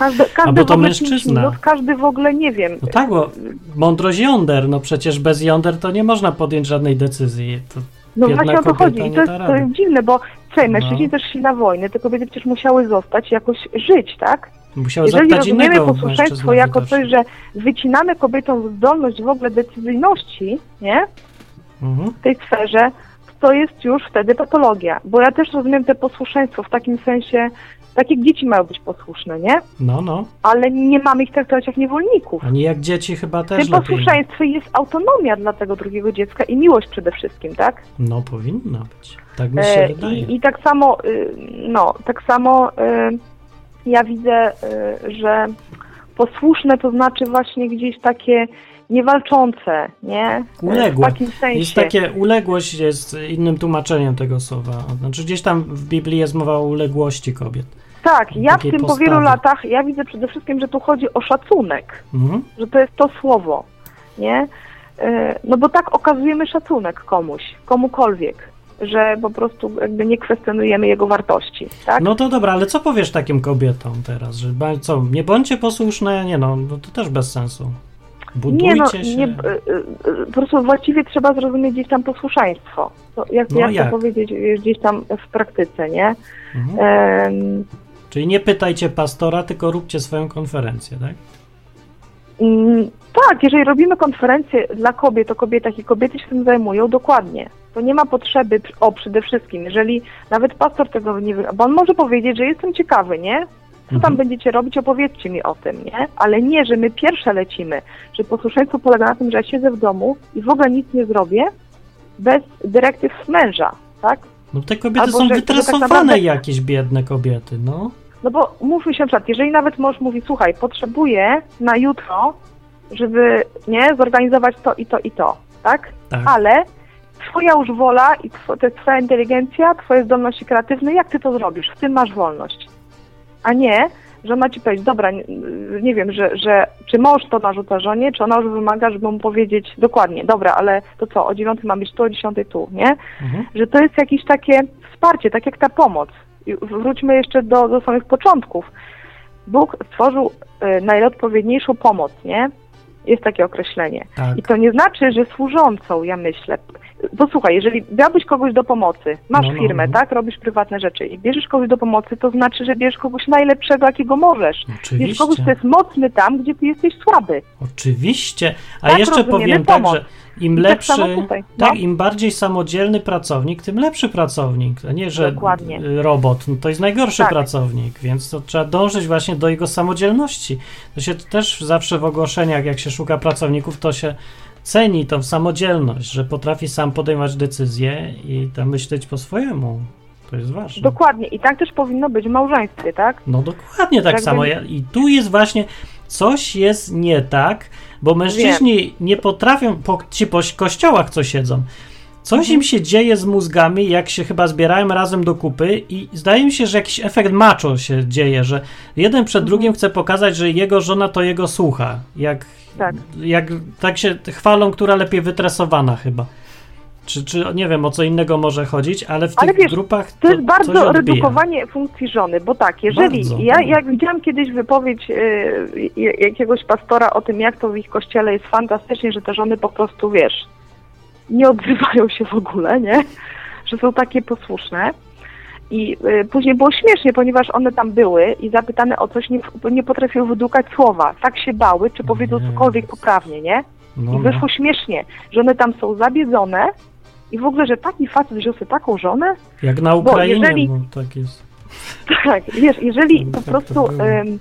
Każdy, każdy bo to mężczyzna. Minut, każdy w ogóle nie wiem. No tak, bo mądrość jąder, no przecież bez jąder to nie można podjąć żadnej decyzji. To No właśnie o to chodzi. I to jest, to jest dziwne, bo słuchaj, mężczyźni No. też szli na wojnę, te kobiety przecież musiały zostać, jakoś żyć, tak? Musiał Jeżeli rozumiemy posłuszeństwo jako coś, że wycinamy kobietom zdolność w ogóle decyzyjności, nie? Mhm. w tej sferze, to jest już wtedy patologia. Bo ja też rozumiem te posłuszeństwo w takim sensie, takie dzieci mają być posłuszne, nie? No, no. Ale nie mamy ich traktować jak niewolników. Ani jak dzieci chyba też tym posłuszeństwie jest autonomia dla tego drugiego dziecka i miłość przede wszystkim, tak? No, powinna być. Tak mi się E, wydaje. I, I tak samo, y, no, tak samo y, ja widzę, y, że posłuszne to znaczy właśnie gdzieś takie niewalczące, nie? Uległe. W takim sensie. Jest takie uległość jest innym tłumaczeniem tego słowa. Znaczy gdzieś tam w Biblii jest mowa o uległości kobiet. Tak, ja w tym po postawy. wielu latach, ja widzę przede wszystkim, że tu chodzi o szacunek, Mhm. że to jest to słowo, nie? E, No bo tak okazujemy szacunek komuś, komukolwiek, że po prostu jakby nie kwestionujemy jego wartości, tak? No to dobra, ale co powiesz takim kobietom teraz? Że co, nie bądźcie posłuszne? Nie no, no to też bez sensu. Budujcie nie, no, się. nie, e, e, po prostu właściwie trzeba zrozumieć gdzieś tam posłuszeństwo. To, jak, No jak, jak? to powiedzieć gdzieś tam w praktyce, nie? Mhm. Czyli nie pytajcie pastora, tylko róbcie swoją konferencję, tak? Mm, Tak, jeżeli robimy konferencję dla kobiet o kobietach i kobiety się tym zajmują, dokładnie. To nie ma potrzeby, o przede wszystkim, jeżeli nawet pastor tego nie wy... bo on może powiedzieć, że jestem ciekawy, nie? Co tam Mhm. będziecie robić, opowiedzcie mi o tym, nie? Ale nie, że my pierwsze lecimy, że posłuszeństwo polega na tym, że ja siedzę w domu i w ogóle nic nie zrobię bez dyrektyw męża, tak? No te kobiety Albo są że- że tak wytresowane naprawdę- jakieś biedne kobiety, no. No bo mówmy się na przykład, jeżeli nawet mąż mówi, słuchaj, potrzebuję na jutro, żeby, nie, zorganizować to i to i to, tak? Tak. Ale twoja już wola i to jest twoja inteligencja, twoje zdolności kreatywne, jak ty to zrobisz? W tym masz wolność. A nie, że ma ci powiedzieć, dobra, nie, nie wiem, że, że czy mąż to narzuca żonie, czy ona już wymaga, żeby mu powiedzieć dokładnie, dobra, ale to co, o dziewiątej ma być tu, o dziesiątej tu, nie? Mhm. że to jest jakieś takie wsparcie, tak jak ta pomoc. Wróćmy jeszcze do, do samych początków. Bóg stworzył y, najodpowiedniejszą pomoc, nie? Jest takie określenie. Tak. I to nie znaczy, że służącą, ja myślę. Bo słuchaj, jeżeli miałbyś kogoś do pomocy, masz No, no, firmę, no. tak, robisz prywatne rzeczy i bierzesz kogoś do pomocy, to znaczy, że bierzesz kogoś najlepszego, jakiego możesz. Bierzesz kogoś, Oczywiście. kto jest mocny tam, gdzie ty jesteś słaby. Oczywiście. A Tak jeszcze powiem tak, pomoc. że im I tak lepszy, samo tutaj, tak, no. im bardziej samodzielny pracownik, tym lepszy pracownik, a nie, że Dokładnie. y, robot, no to jest najgorszy Tak. pracownik, więc to trzeba dążyć właśnie do jego samodzielności. To się też zawsze w ogłoszeniach, jak się szuka pracowników, to się ceni tą samodzielność, że potrafi sam podejmować decyzje i tam myśleć po swojemu. To jest ważne. Dokładnie. I tak też powinno być w małżeństwie, tak? No dokładnie tak Jakby- samo. I tu jest właśnie coś jest nie tak, bo mężczyźni nie potrafią, po, ci po kościołach co siedzą, coś Mhm. im się dzieje z mózgami, jak się chyba zbierają razem do kupy i zdaje mi się, że jakiś efekt macho się dzieje, że jeden przed Mhm. drugim chce pokazać, że jego żona to jego słucha. Jak, Tak. jak tak się chwalą, która lepiej wytresowana chyba. Czy, czy nie wiem, o co innego może chodzić, ale w Ale tych wiesz, grupach To jest coś bardzo redukowanie funkcji żony, bo tak, jeżeli Bardzo, ja jak widziałam kiedyś wypowiedź y, y, jakiegoś pastora o tym, jak to w ich kościele jest fantastycznie, że te żony po prostu, wiesz, nie odzywają się w ogóle, nie? Że są takie posłuszne. I y, później było śmiesznie, ponieważ one tam były i zapytane o coś nie, nie potrafiły wydłukać słowa. Tak się bały, czy powiedzą cokolwiek poprawnie, nie? No, I no. wyszło śmiesznie, że one tam są zabiedzone i w ogóle, że taki facet wziął sobie taką żonę, Jak na Bo Ukrainie, jeżeli- no, tak jest. Tak, wiesz, jeżeli Tak po to prostu em,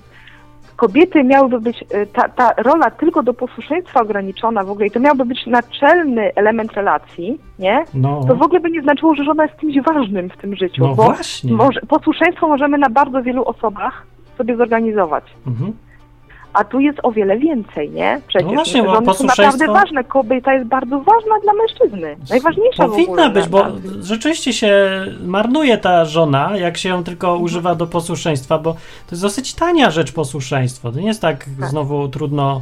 kobiety miałyby być, e, ta, ta rola tylko do posłuszeństwa ograniczona w ogóle i to miałby być naczelny element relacji, nie? No, To w ogóle by nie znaczyło, że żona jest kimś ważnym w tym życiu, no bo właśnie. może, posłuszeństwo możemy na bardzo wielu osobach sobie zorganizować. Mhm. A tu jest o wiele więcej, nie? Przecież No właśnie, bo żony są naprawdę ważne. Kobieta jest bardzo ważna dla mężczyzny. Najważniejsza w Powinna ogóle. być, bo rzeczywiście się marnuje ta żona, jak się ją tylko używa do posłuszeństwa, bo to jest dosyć tania rzecz posłuszeństwo. To nie jest tak, Tak. znowu trudno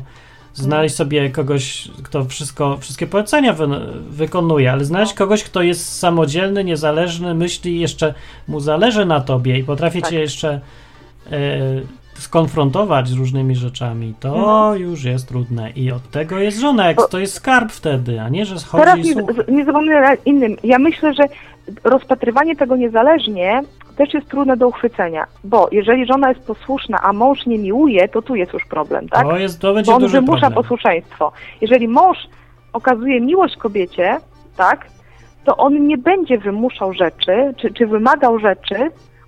znaleźć sobie kogoś, kto wszystko, wszystkie polecenia wy, wykonuje, ale znaleźć kogoś, kto jest samodzielny, niezależny, myśli jeszcze mu zależy na tobie i potrafi Tak. cię jeszcze e, skonfrontować z różnymi rzeczami, to Mhm. już jest trudne. I od tego jest Bo- to jest skarb wtedy, a nie, że chodzi Teraz i nie, słucha. nie zapomnę innym. Ja myślę, że rozpatrywanie tego niezależnie też jest trudne do uchwycenia, bo jeżeli żona jest posłuszna, a mąż nie miłuje, to tu jest już problem, tak? To, jest, to będzie Bo on duży wymusza problem. posłuszeństwo. Jeżeli mąż okazuje miłość kobiecie, tak, to on nie będzie wymuszał rzeczy, czy, czy wymagał rzeczy,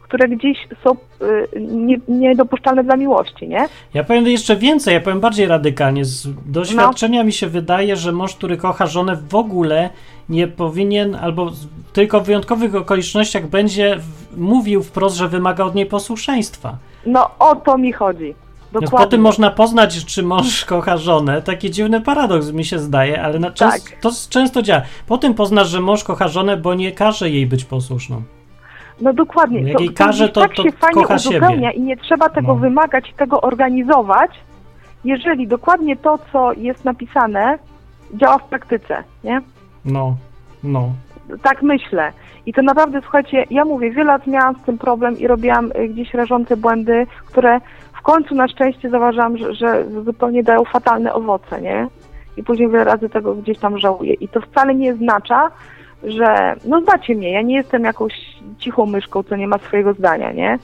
które gdzieś są y, nie, niedopuszczalne dla miłości, nie? Ja powiem jeszcze więcej, ja powiem bardziej radykalnie. Z doświadczenia mi się wydaje, że mąż, który kocha żonę, w ogóle nie powinien, albo tylko w wyjątkowych okolicznościach będzie mówił wprost, że wymaga od niej posłuszeństwa. No o to mi chodzi. Więc Dokładnie. po tym można poznać, czy mąż kocha żonę. Taki dziwny paradoks mi się zdaje, ale na czas, Tak. to często działa. Po tym poznasz, że mąż kocha żonę, bo nie każe jej być posłuszną. No dokładnie. Jak jej to, każe, gdzieś to- tak to się fajnie uzupełnia siebie. i nie trzeba tego No. wymagać tego organizować, jeżeli dokładnie to, co jest napisane, działa w praktyce, nie? No, no. Tak myślę. I to naprawdę, słuchajcie, ja mówię, wiele lat miałam z tym problem i robiłam y, gdzieś rażące błędy, które w końcu na szczęście zauważyłam, że, że zupełnie dają fatalne owoce, nie? I później wiele razy tego gdzieś tam żałuję. I to wcale nie oznacza, że, no znacie mnie, ja nie jestem jakąś cichą myszką, co nie ma swojego zdania, nie?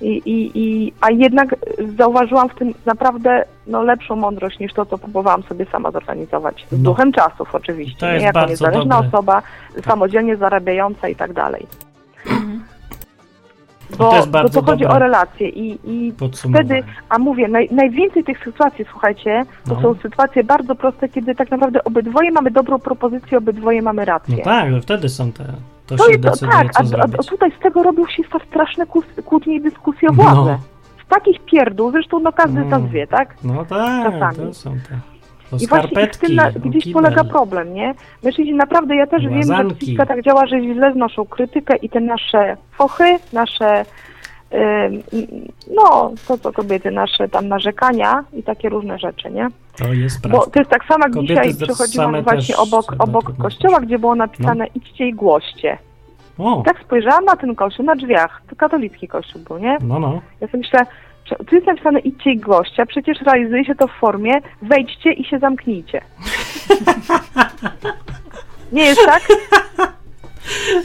I, i, i, a jednak zauważyłam w tym naprawdę no, lepszą mądrość niż to, co próbowałam sobie sama zorganizować. Z No. duchem czasów oczywiście, To nie? jest jako bardzo niezależna dobre. osoba, samodzielnie zarabiająca i tak dalej. To Bo, jest bo bardzo to chodzi dobre o relacje i, i wtedy, a mówię, naj, najwięcej tych sytuacji, słuchajcie, to No. są sytuacje bardzo proste, kiedy tak naprawdę obydwoje mamy dobrą propozycję, obydwoje mamy rację. No tak, że wtedy są te. To, To się jest, to, decyduje, tak, a, a, a tutaj z tego robią się straszne kłótnie i dyskusje o władzę. No. Z takich pierdół, zresztą no każdy Mm. wie, tak? No tak, czasami. to są te. To I właśnie w tym na, o gdzieś kibel. polega problem, nie? Mężczyźni naprawdę, ja też wiem, że Łazanki. psychika tak działa, że źle znoszą krytykę i te nasze fochy, nasze ym, no, to co kobiety, nasze tam narzekania i takie różne rzeczy, nie? To jest prawda. Bo to jest tak samo jak Kobiety dzisiaj przechodziłam właśnie obok, obok kościoła, gdzie było napisane idźcie i głoście. O, Tak spojrzałam na ten kościół na drzwiach, to katolicki kościół był, nie? no, no. Ja sobie myślę, Cze- Tu jest napisane idźcie i gościa, przecież realizuje się to w formie wejdźcie i się zamknijcie. Nie jest tak?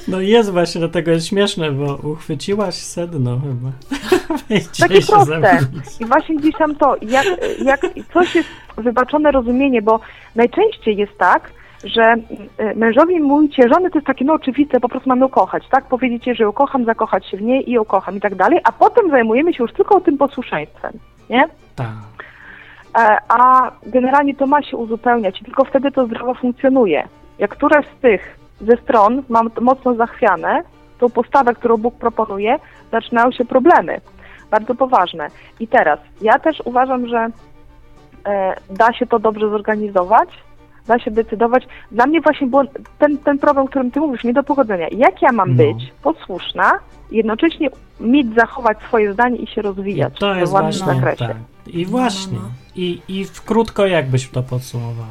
No jest właśnie, dlatego jest śmieszne, bo uchwyciłaś sedno chyba. Wejdźcie Takie proste. zamknijcie. I właśnie gdzieś tam to, jak, jak coś jest wybaczone rozumienie, bo najczęściej jest tak, że y, mężowi mówicie, żony to jest takie no oczywiste, po prostu mamy ją kochać, tak? Powiedzieć że ją kocham, zakochać się w niej i ją kocham i tak dalej, a potem zajmujemy się już tylko tym posłuszeństwem, nie? Tak. E, a generalnie to ma się uzupełniać i tylko wtedy to zdrowo funkcjonuje. Jak któraś z tych ze stron mam mocno zachwiane, tą postawę, którą Bóg proponuje, zaczynają się problemy. Bardzo poważne. I teraz, ja też uważam, że e, da się to dobrze zorganizować, da się decydować. Dla mnie właśnie był ten, ten problem, o którym ty mówisz, nie do pogodzenia. Jak ja mam No. być posłuszna, jednocześnie mieć, zachować swoje zdanie i się I rozwijać to we jest własnym właśnie zakresie. tak. I właśnie. No, no. I, I w krótko jakbyś to podsumowała?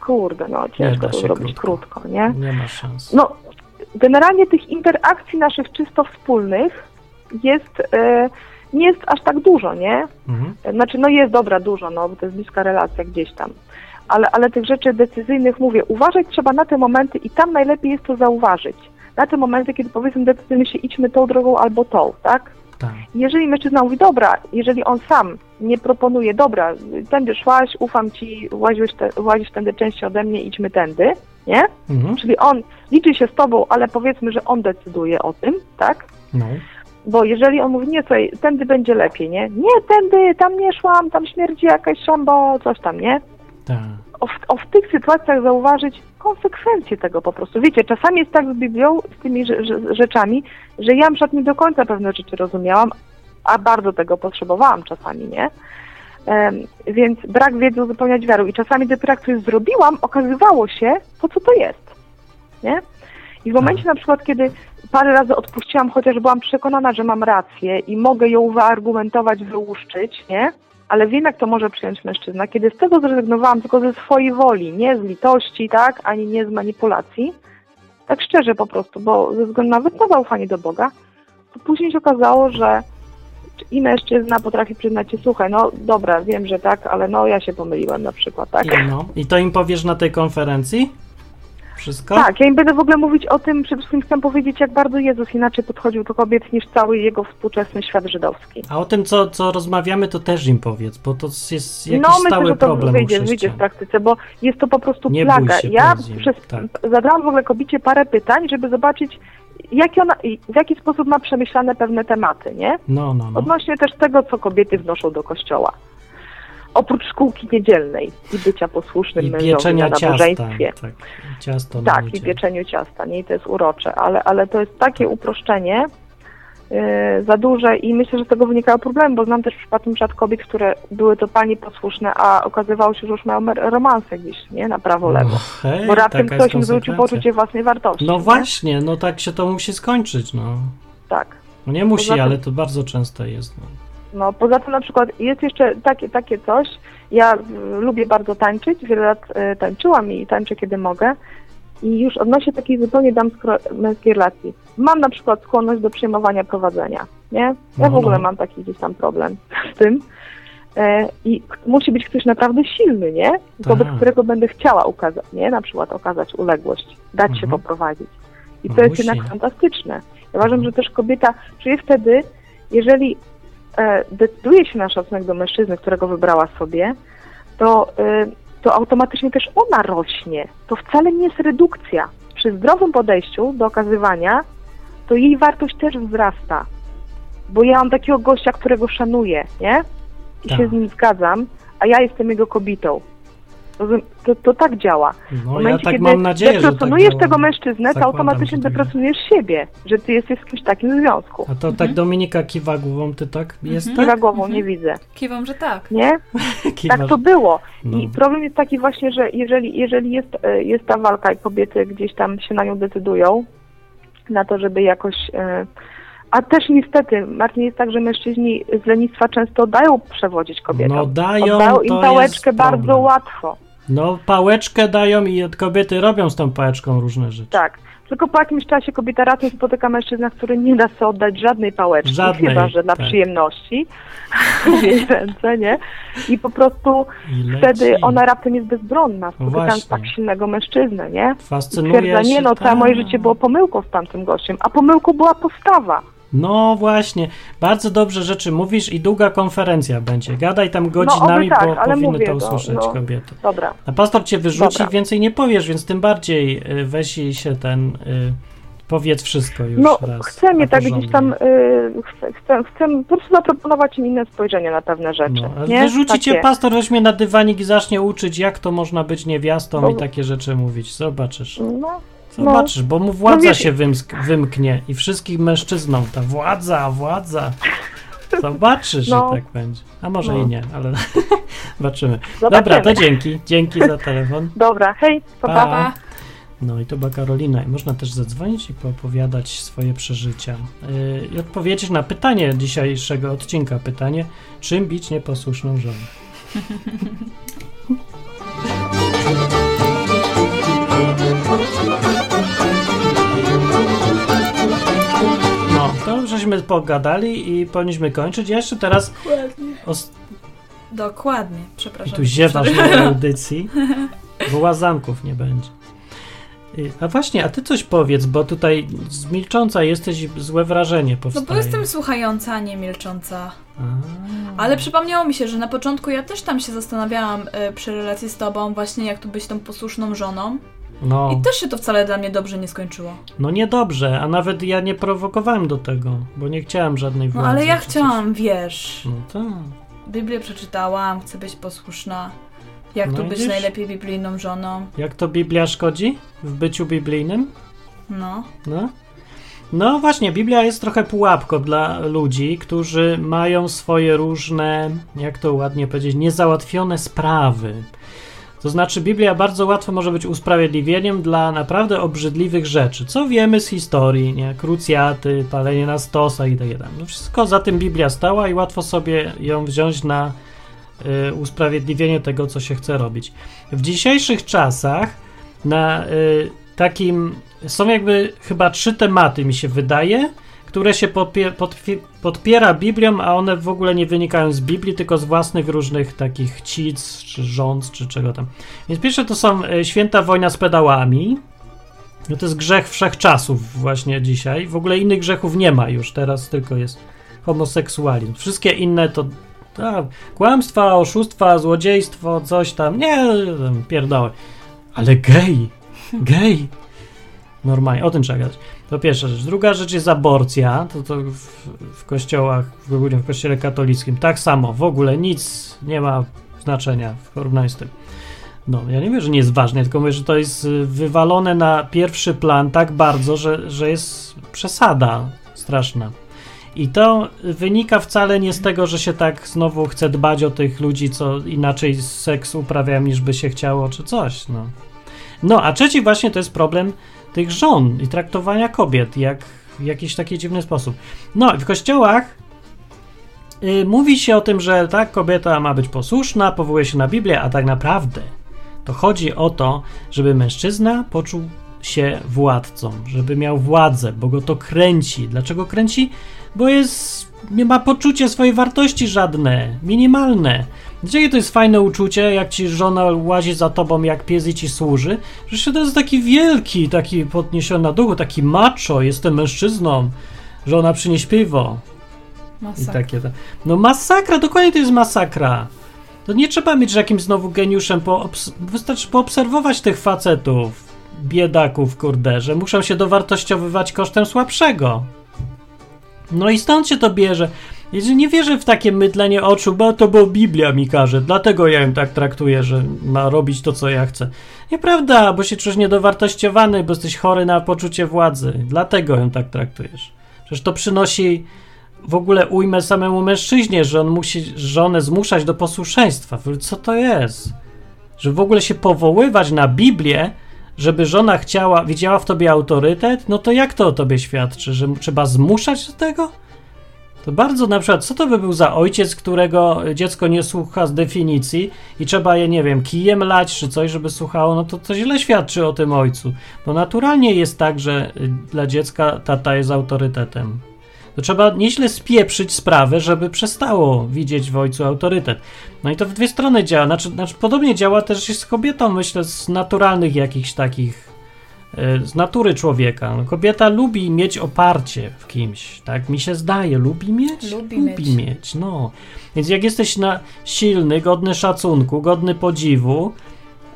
Kurde, no ciężko to zrobić krótko. krótko, nie? Nie ma szans. No, generalnie tych interakcji naszych czysto wspólnych jest, e, nie jest aż tak dużo, nie? Mhm. Znaczy, no jest dobra dużo, no bo to jest bliska relacja gdzieś tam. Ale, ale tych rzeczy decyzyjnych mówię, uważać trzeba na te momenty i tam najlepiej jest to zauważyć. Na te momenty, kiedy powiedzmy decydujemy się idźmy tą drogą albo tą, tak? Tak. Jeżeli mężczyzna mówi, dobra, jeżeli on sam nie proponuje, dobra, tędy szłaś, ufam ci, łazisz, te, łazisz tędy częściej ode mnie, idźmy tędy, nie? Mhm. Czyli on liczy się z tobą, ale powiedzmy, że on decyduje o tym, tak? No. Bo jeżeli on mówi, nie, słuchaj, tędy będzie lepiej, nie? Nie, tędy, tam nie szłam, tam śmierdzi jakaś szambo, coś tam, nie? Tak. O, w, o w tych sytuacjach zauważyć konsekwencje tego po prostu. Wiecie, czasami jest tak z Biblią, z tymi rze- rze- rzeczami, że ja na przykład nie do końca pewne rzeczy rozumiałam, a bardzo tego potrzebowałam czasami, nie? Em, więc brak wiedzy uzupełniać wiarą. I czasami dopiero jak coś zrobiłam, okazywało się, po co to jest, nie? I w momencie na przykład, kiedy parę razy odpuściłam, chociaż byłam przekonana, że mam rację i mogę ją wyargumentować, wyłuszczyć, nie? Ale wiem, jak to może przyjąć mężczyzna. Kiedy z tego zrezygnowałam tylko ze swojej woli, nie z litości, tak, ani nie z manipulacji, tak szczerze po prostu, bo ze względu nawet na zaufanie do Boga, to później się okazało, że i mężczyzna potrafi przyznać się, słuchaj, no dobra, wiem, że tak, ale no ja się pomyliłem na przykład, tak? I, no. I to im powiesz na tej konferencji? Wszystko? Tak, ja im będę w ogóle mówić o tym, przede wszystkim chcę powiedzieć, jak bardzo Jezus inaczej podchodził do kobiet niż cały jego współczesny świat żydowski. A o tym, co, co rozmawiamy, to też im powiedz, bo to jest jakiś no, myślę, stały że to problem wyjdzie, wyjdzie w praktyce, bo jest to po prostu Nie plaga. się, ja przez, tak. zadałam w ogóle kobiecie parę pytań, żeby zobaczyć, jak ona, w jaki sposób ma przemyślane pewne tematy, nie? No, no, no. Odnośnie też tego, co kobiety wnoszą do kościoła. Oprócz szkółki niedzielnej i bycia posłusznym I mężowi na ciasta. nabożeństwie. Tak, ciasto na Tak, i pieczeniu ciasta, nie? I to jest urocze, ale, ale to jest takie uproszczenie yy, za duże i myślę, że z tego wynikały problemy, bo znam też przypadki przykład kobiet, które były totalnie posłuszne, a okazywało się, że już mają romanse gdzieś, nie? Na prawo, lewo. No, hej, Bo raptem ktoś im zwrócił poczucie własnej wartości. No nie? właśnie, no tak się to musi skończyć, no. Tak. No nie musi, Poza tym- ale to bardzo często jest. No. No, poza tym na przykład jest jeszcze takie, takie coś, ja lubię bardzo tańczyć, wiele lat y, tańczyłam i tańczę kiedy mogę i już odnośnie takiej zupełnie damsko-męskiej relacji. Mam na przykład skłonność do przyjmowania prowadzenia, nie? Ja No, w ogóle no. mam taki gdzieś tam problem z tym e, i musi być ktoś naprawdę silny, nie? Wobec Tak. którego będę chciała ukazać, nie? Na przykład okazać uległość, dać się Mhm. poprowadzić. I to No jest musi. jednak fantastyczne. Ja uważam, że też kobieta czuje wtedy, jeżeli e, decyduje się na szacunek do mężczyzny, którego wybrała sobie, to, e, to automatycznie też ona rośnie. To wcale nie jest redukcja. Przy zdrowym podejściu do okazywania, to jej wartość też wzrasta. Bo ja mam takiego gościa, którego szanuję, nie? I Tak. się z nim zgadzam, a ja jestem jego kobietą. To, to tak działa. W No ja momencie, tak kiedy mam nadzieję, tak deprecjonujesz działa. tego mężczyznę, to Zakładam, automatycznie tak deprecjonujesz siebie, że ty jesteś w kimś takim związku. A to tak Dominika kiwa głową, ty tak jest Za tak? głową nie widzę, Kiwam, że tak. nie? Tak to było. No. I problem jest taki właśnie, że jeżeli, jeżeli jest, e, jest ta walka i kobiety gdzieś tam się na nią decydują, na to, żeby jakoś... e, A też niestety, Martin, jest tak, że mężczyźni z lenistwa często dają przewodzić kobietom. No dają, Oddają im pałeczkę bardzo łatwo. No pałeczkę dają i kobiety robią z tą pałeczką różne rzeczy. Tak. Tylko po jakimś czasie kobieta raczej spotyka mężczyznę, który nie da sobie oddać żadnej pałeczki, Żadnej, chyba że dla tak. przyjemności w jej ręce, nie? I po prostu I wtedy ona raptem jest bezbronna, spotykając tak silnego mężczyznę, nie? Fascynuje Twierdza, nie no, całe moje życie było pomyłką z tamtym gościem, a pomyłką była postawa. No właśnie, bardzo dobrze rzeczy mówisz i długa konferencja będzie. Gadaj tam godzinami, No, tak, bo powinny to no, usłyszeć no. kobiety. Dobra. A pastor cię wyrzuci, Dobra. więcej nie powiesz, więc tym bardziej y, weź się ten, y, powiedz wszystko już No, raz. chcę mnie tak gdzieś tam, y, chcę, chcę, chcę po prostu zaproponować im inne spojrzenie na pewne rzeczy, No, nie? wyrzuci cię pastor, weźmie na dywanik i zacznie uczyć, jak to można być niewiastą No. i takie rzeczy mówić. Zobaczysz. No, Zobaczysz, bo mu władza wiesz- się wymsk- wymknie i wszystkim mężczyznom ta władza, władza. Zobaczysz, No. że tak będzie. A może No. i nie, ale zobaczymy. Zobaczymy. Dobra, to dzięki. Dzięki za telefon. Dobra, hej, pa. Pa. Pa. No i to była Karolina. I można też zadzwonić i poopowiadać swoje przeżycia. Yy, I odpowiedzieć na pytanie dzisiejszego odcinka. Pytanie, czym bić nieposłuszną żonę? żeśmy pogadali i powinniśmy kończyć. Ja jeszcze teraz os- Dokładnie, i przepraszam. tu ziewasz na audycji, bo łazanków nie będzie. Y, A właśnie, a ty coś powiedz, bo tutaj milcząca jesteś i złe wrażenie No powstaje. bo jestem słuchająca, a nie milcząca. A, Ale przypomniało mi się, że na początku ja też tam się zastanawiałam y, przy relacji z tobą, właśnie jak tu być tą posłuszną żoną. No, I też się to wcale dla mnie dobrze nie skończyło. no niedobrze, a nawet ja nie prowokowałem do tego, bo nie chciałem żadnej No władzy. ale ja chciałam, wiesz. No tak. Biblię przeczytałam, chcę być posłuszna. Jak No tu być widzisz? najlepiej biblijną żoną. Jak to Biblia szkodzi w byciu biblijnym? No. No. No właśnie, Biblia jest trochę pułapką dla ludzi, którzy mają swoje różne, jak to ładnie powiedzieć, niezałatwione sprawy. To znaczy, Biblia bardzo łatwo może być usprawiedliwieniem dla naprawdę obrzydliwych rzeczy. Co wiemy z historii, nie? Krucjaty, palenie na stosach i tak dalej. No wszystko za tym Biblia stała i łatwo sobie ją wziąć na y, usprawiedliwienie tego, co się chce robić. W dzisiejszych czasach na y, takim są jakby chyba trzy tematy, mi się wydaje, które się podpie, podpie, podpiera Biblią, a one w ogóle nie wynikają z Biblii, tylko z własnych różnych takich chcic, czy rząd, czy czego tam. Więc pierwsze to są e, święta wojna z pedałami. No to jest grzech wszechczasów właśnie dzisiaj. W ogóle innych grzechów nie ma już, teraz tylko jest homoseksualizm. Wszystkie inne to ta, kłamstwa, oszustwa, złodziejstwo, coś tam. Nie, pierdoły. Ale gej, gej. Normalnie, o tym trzeba gadać. To pierwsza rzecz. Druga rzecz jest aborcja. To, to w, w kościołach, w ogóle w kościele katolickim, tak samo. W ogóle nic nie ma znaczenia w porównaniu z tym. No, ja nie wiem, że nie jest ważne, tylko mówię, że to jest wywalone na pierwszy plan tak bardzo, że, że jest przesada straszna. I to wynika wcale nie z tego, że się tak znowu chce dbać o tych ludzi, co inaczej seks uprawiają niż by się chciało, czy coś. No, no a trzeci właśnie to jest problem tych żon i traktowania kobiet jak w jakiś taki dziwny sposób. No i w kościołach y, mówi się o tym, że tak, kobieta ma być posłuszna, powołuje się na Biblię, a tak naprawdę to chodzi o to, żeby mężczyzna poczuł się władcą, żeby miał władzę, bo go to kręci. Dlaczego kręci? Bo jest, nie ma poczucia swojej wartości żadne, minimalne. Jakie to jest fajne uczucie, jak ci żona łazi za tobą jak pies i ci służy? Że to jest taki wielki, taki podniesiony na duchu, taki macho, jestem mężczyzną, żona przynieś piwo. I Masakra. takie. te- No masakra, dokładnie to jest masakra. To nie trzeba mieć jakimś znowu geniuszem, poobs- wystarczy poobserwować tych facetów, biedaków, kurde, że muszą się dowartościowywać kosztem słabszego. No i stąd się to bierze. Jeżeli nie wierzę w takie mydlenie oczu, bo to bo Biblia mi każe, dlatego ja ją tak traktuję, że ma robić to, co ja chcę. Nieprawda, bo się czujesz niedowartościowany, bo jesteś chory na poczucie władzy. Dlatego ją tak traktujesz. Przecież to przynosi w ogóle ujmę samemu mężczyźnie, że on musi żonę zmuszać do posłuszeństwa. Co to jest? Że w ogóle się powoływać na Biblię, żeby żona chciała, widziała w tobie autorytet, no to jak to o tobie świadczy? Że trzeba zmuszać do tego? To bardzo na przykład, co to by był za ojciec, którego dziecko nie słucha z definicji i trzeba je, nie wiem, kijem lać czy coś, żeby słuchało, no to to źle świadczy o tym ojcu. Bo naturalnie jest tak, że y, dla dziecka tata jest autorytetem. To trzeba nieźle spieprzyć sprawę, żeby przestało widzieć w ojcu autorytet. No i to w dwie strony działa. Znaczy, znaczy podobnie działa też z kobietą, myślę, z naturalnych jakichś takich z natury człowieka. No, kobieta lubi mieć oparcie w kimś, tak mi się zdaje. Lubi mieć? Lubi mieć. mieć. No. Więc jak jesteś na silny, godny szacunku, godny podziwu,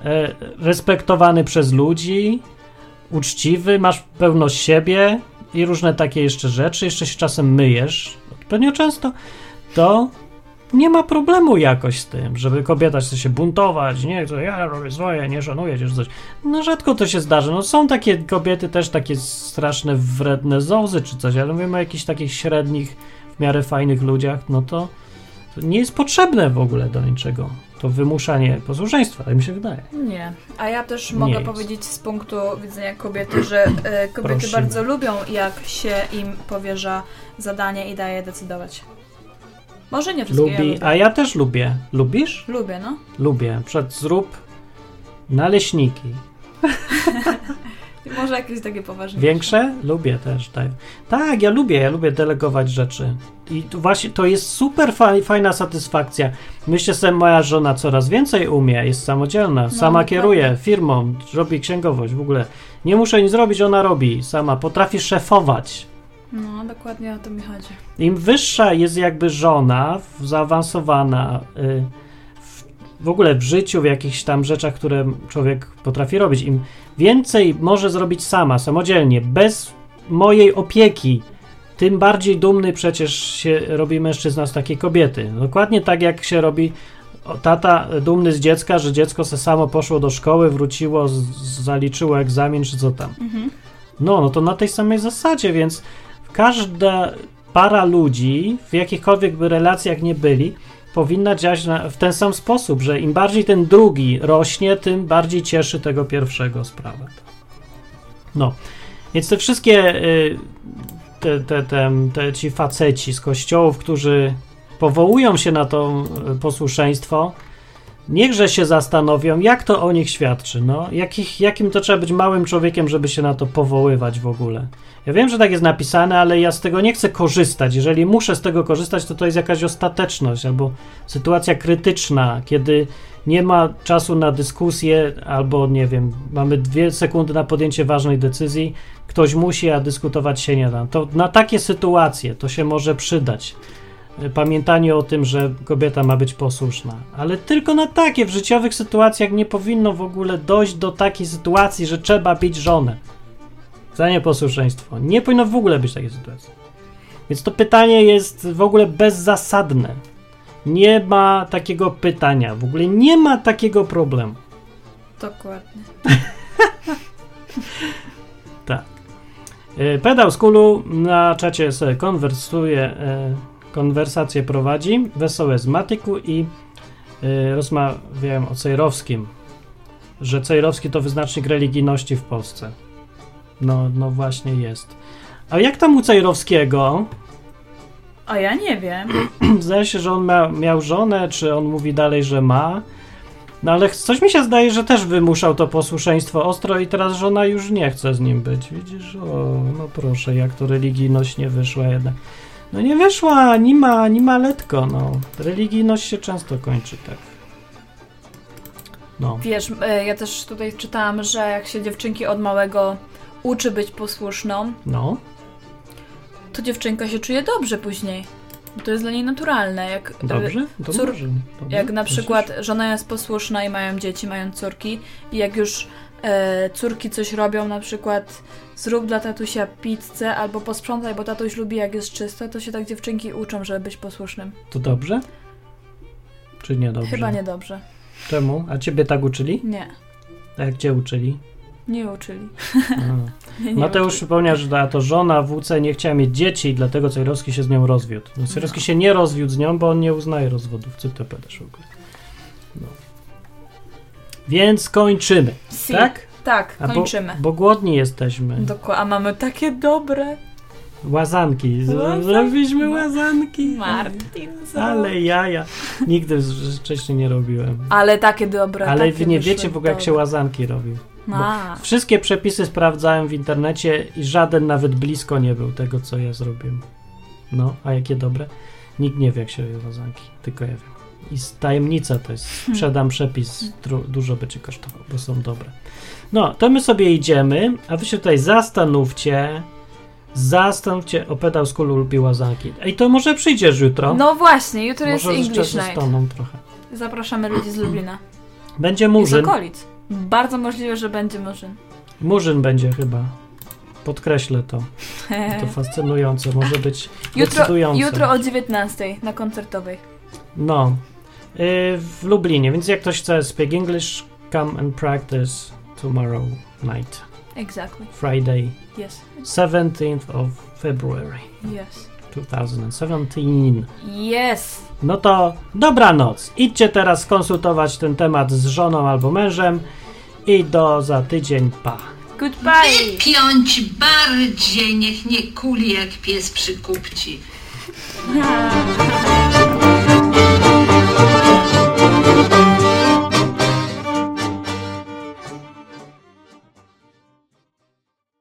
e, respektowany przez ludzi, uczciwy, masz pewność siebie i różne takie jeszcze rzeczy, jeszcze się czasem myjesz, odpowiednio często, to nie ma problemu jakoś z tym, żeby kobieta chce się buntować, nie, to ja robię swoje, nie szanuję cię, coś. No rzadko to się zdarza. No są takie kobiety też takie straszne, wredne zołzy czy coś, ale mówimy o jakichś takich średnich, w miarę fajnych ludziach, no to, to nie jest potrzebne w ogóle do niczego. To wymuszanie posłuszeństwa, tak mi się wydaje. Nie. A ja też Nie mogę jest. powiedzieć z punktu widzenia kobiety, że e, kobiety Prosimy. bardzo lubią, jak się im powierza zadanie i daje decydować. Może nie wszystkie, ja Lubi, lubię. a ja też lubię. Lubisz? Lubię, no. Lubię. Przed zrób naleśniki. Może jakieś takie poważniejsze. Większe? Lubię też, tak. Tak, ja lubię, ja lubię delegować rzeczy. I tu właśnie to jest super fa- fajna satysfakcja. Myślę sobie, moja żona coraz więcej umie, jest samodzielna, sama dokładnie. kieruje firmą, robi księgowość w ogóle. Nie muszę nic robić, ona robi sama, potrafi szefować. No, dokładnie o to mi chodzi. Im wyższa jest jakby żona, zaawansowana y, w, w ogóle w życiu, w jakichś tam rzeczach, które człowiek potrafi robić, im więcej może zrobić sama, samodzielnie, bez mojej opieki, tym bardziej dumny przecież się robi mężczyzna z takiej kobiety. Dokładnie tak jak się robi tata dumny z dziecka, że dziecko se samo poszło do szkoły, wróciło, zaliczyło egzamin czy co tam. No, no to na tej samej zasadzie, więc każda para ludzi, w jakichkolwiek by relacjach nie byli, powinna działać na, w ten sam sposób, że im bardziej ten drugi rośnie, tym bardziej cieszy tego pierwszego sprawa. No, więc te wszystkie y, te, te, te, te ci faceci z kościołów, którzy powołują się na to y, posłuszeństwo, niechże się zastanowią, jak to o nich świadczy. No, jakich, jakim to trzeba być małym człowiekiem, żeby się na to powoływać w ogóle. Ja wiem, że tak jest napisane, ale ja z tego nie chcę korzystać. Jeżeli muszę z tego korzystać, to to jest jakaś ostateczność albo sytuacja krytyczna, kiedy nie ma czasu na dyskusję, albo nie wiem, mamy dwie sekundy na podjęcie ważnej decyzji, ktoś musi, a dyskutować się nie da. To na takie sytuacje to się może przydać. Pamiętanie o tym, że kobieta ma być posłuszna, ale tylko na takie w życiowych sytuacjach nie powinno w ogóle dojść do takiej sytuacji, że trzeba bić żonę za nieposłuszeństwo. Nie powinno w ogóle być takiej sytuacji. Więc to pytanie jest w ogóle bezzasadne. Nie ma takiego pytania, w ogóle nie ma takiego problemu. Dokładnie. Tak. E, Pedał z kulu na czacie sobie konwersuje, e, konwersację prowadzi, wesołe z Matyku i e, rozmawiałem o Cejrowskim, że Cejrowski to wyznacznik religijności w Polsce. No, no właśnie jest. A jak tam u Cejrowskiego? A ja nie wiem. Zdaje się, że on ma, miał żonę, czy on mówi dalej, że ma. No ale coś mi się zdaje, że też wymuszał to posłuszeństwo ostro i teraz żona już nie chce z nim być. Widzisz? O, no proszę, jak to religijność nie wyszła jednak. No nie wyszła, nie ma, nie ma letko, no. Religijność się często kończy tak. No. Wiesz, e, ja też tutaj czytałam, że jak się dziewczynki od małego uczy być posłuszną, No. to dziewczynka się czuje dobrze później. To jest dla niej naturalne. Jak, e, Dobrze? To cór-. Dobrze? Jak na przykład żona jest posłuszna i mają dzieci, mają córki i jak już e, córki coś robią, na przykład zrób dla tatusia pizzę albo posprzątaj, bo tatuś lubi jak jest czysto, to się tak dziewczynki uczą, żeby być posłusznym. To dobrze? Czy nie dobrze? Chyba niedobrze. Czemu? A ciebie tak uczyli? Nie, A jak cię uczyli? Nie uczyli. Nie, nie Mateusz uczyli. przypomniał, że to żona WC nie chciała mieć dzieci i dlatego Cejrowski się z nią rozwiódł. No, Cejrowski się nie rozwiódł z nią, bo on nie uznaje rozwodów. Co ty powiadasz w ogóle? No. Więc kończymy, Si. tak? Tak, A kończymy. Bo, bo głodni jesteśmy. Dokładnie. A mamy takie dobre. Łazanki. Zrobiliśmy łazanki. Martin? Ale jaja. Nigdy wcześniej nie robiłem. Ale takie dobre. Ale takie wy nie wiecie w ogóle, jak się łazanki robił. Wszystkie przepisy sprawdzałem w internecie i żaden nawet blisko nie był tego, co ja zrobiłem. No, a jakie dobre? Nikt nie wie, jak się robi łazanki, tylko ja wiem. I z- tajemnica to jest, sprzedam przepis, dużo będzie kosztował, bo są dobre. No, to my sobie idziemy, a wy się tutaj zastanówcie, zastanówcie, o pedał skulu lubi łazanki. Ej, to może przyjdziesz jutro? no właśnie, jutro jest może English jeszcze Night. trochę. Zapraszamy ludzi z Lublina. Będzie I z murzyn. okolic. Bardzo możliwe, że będzie murzyn. Murzyn będzie chyba. Podkreślę to. To fascynujące, może być Jutro, jutro o 19 na koncertowej. No, y, w Lublinie, więc jak ktoś chce speak English, come and practice tomorrow night, Exactly. Friday, Yes. 17th of February Yes. 2017. Yes. No to dobranoc. Idźcie teraz skonsultować ten temat z żoną albo mężem i do za tydzień. Pa. Goodbye. Piąć bardziej, niech nie kuli jak pies przy kupci.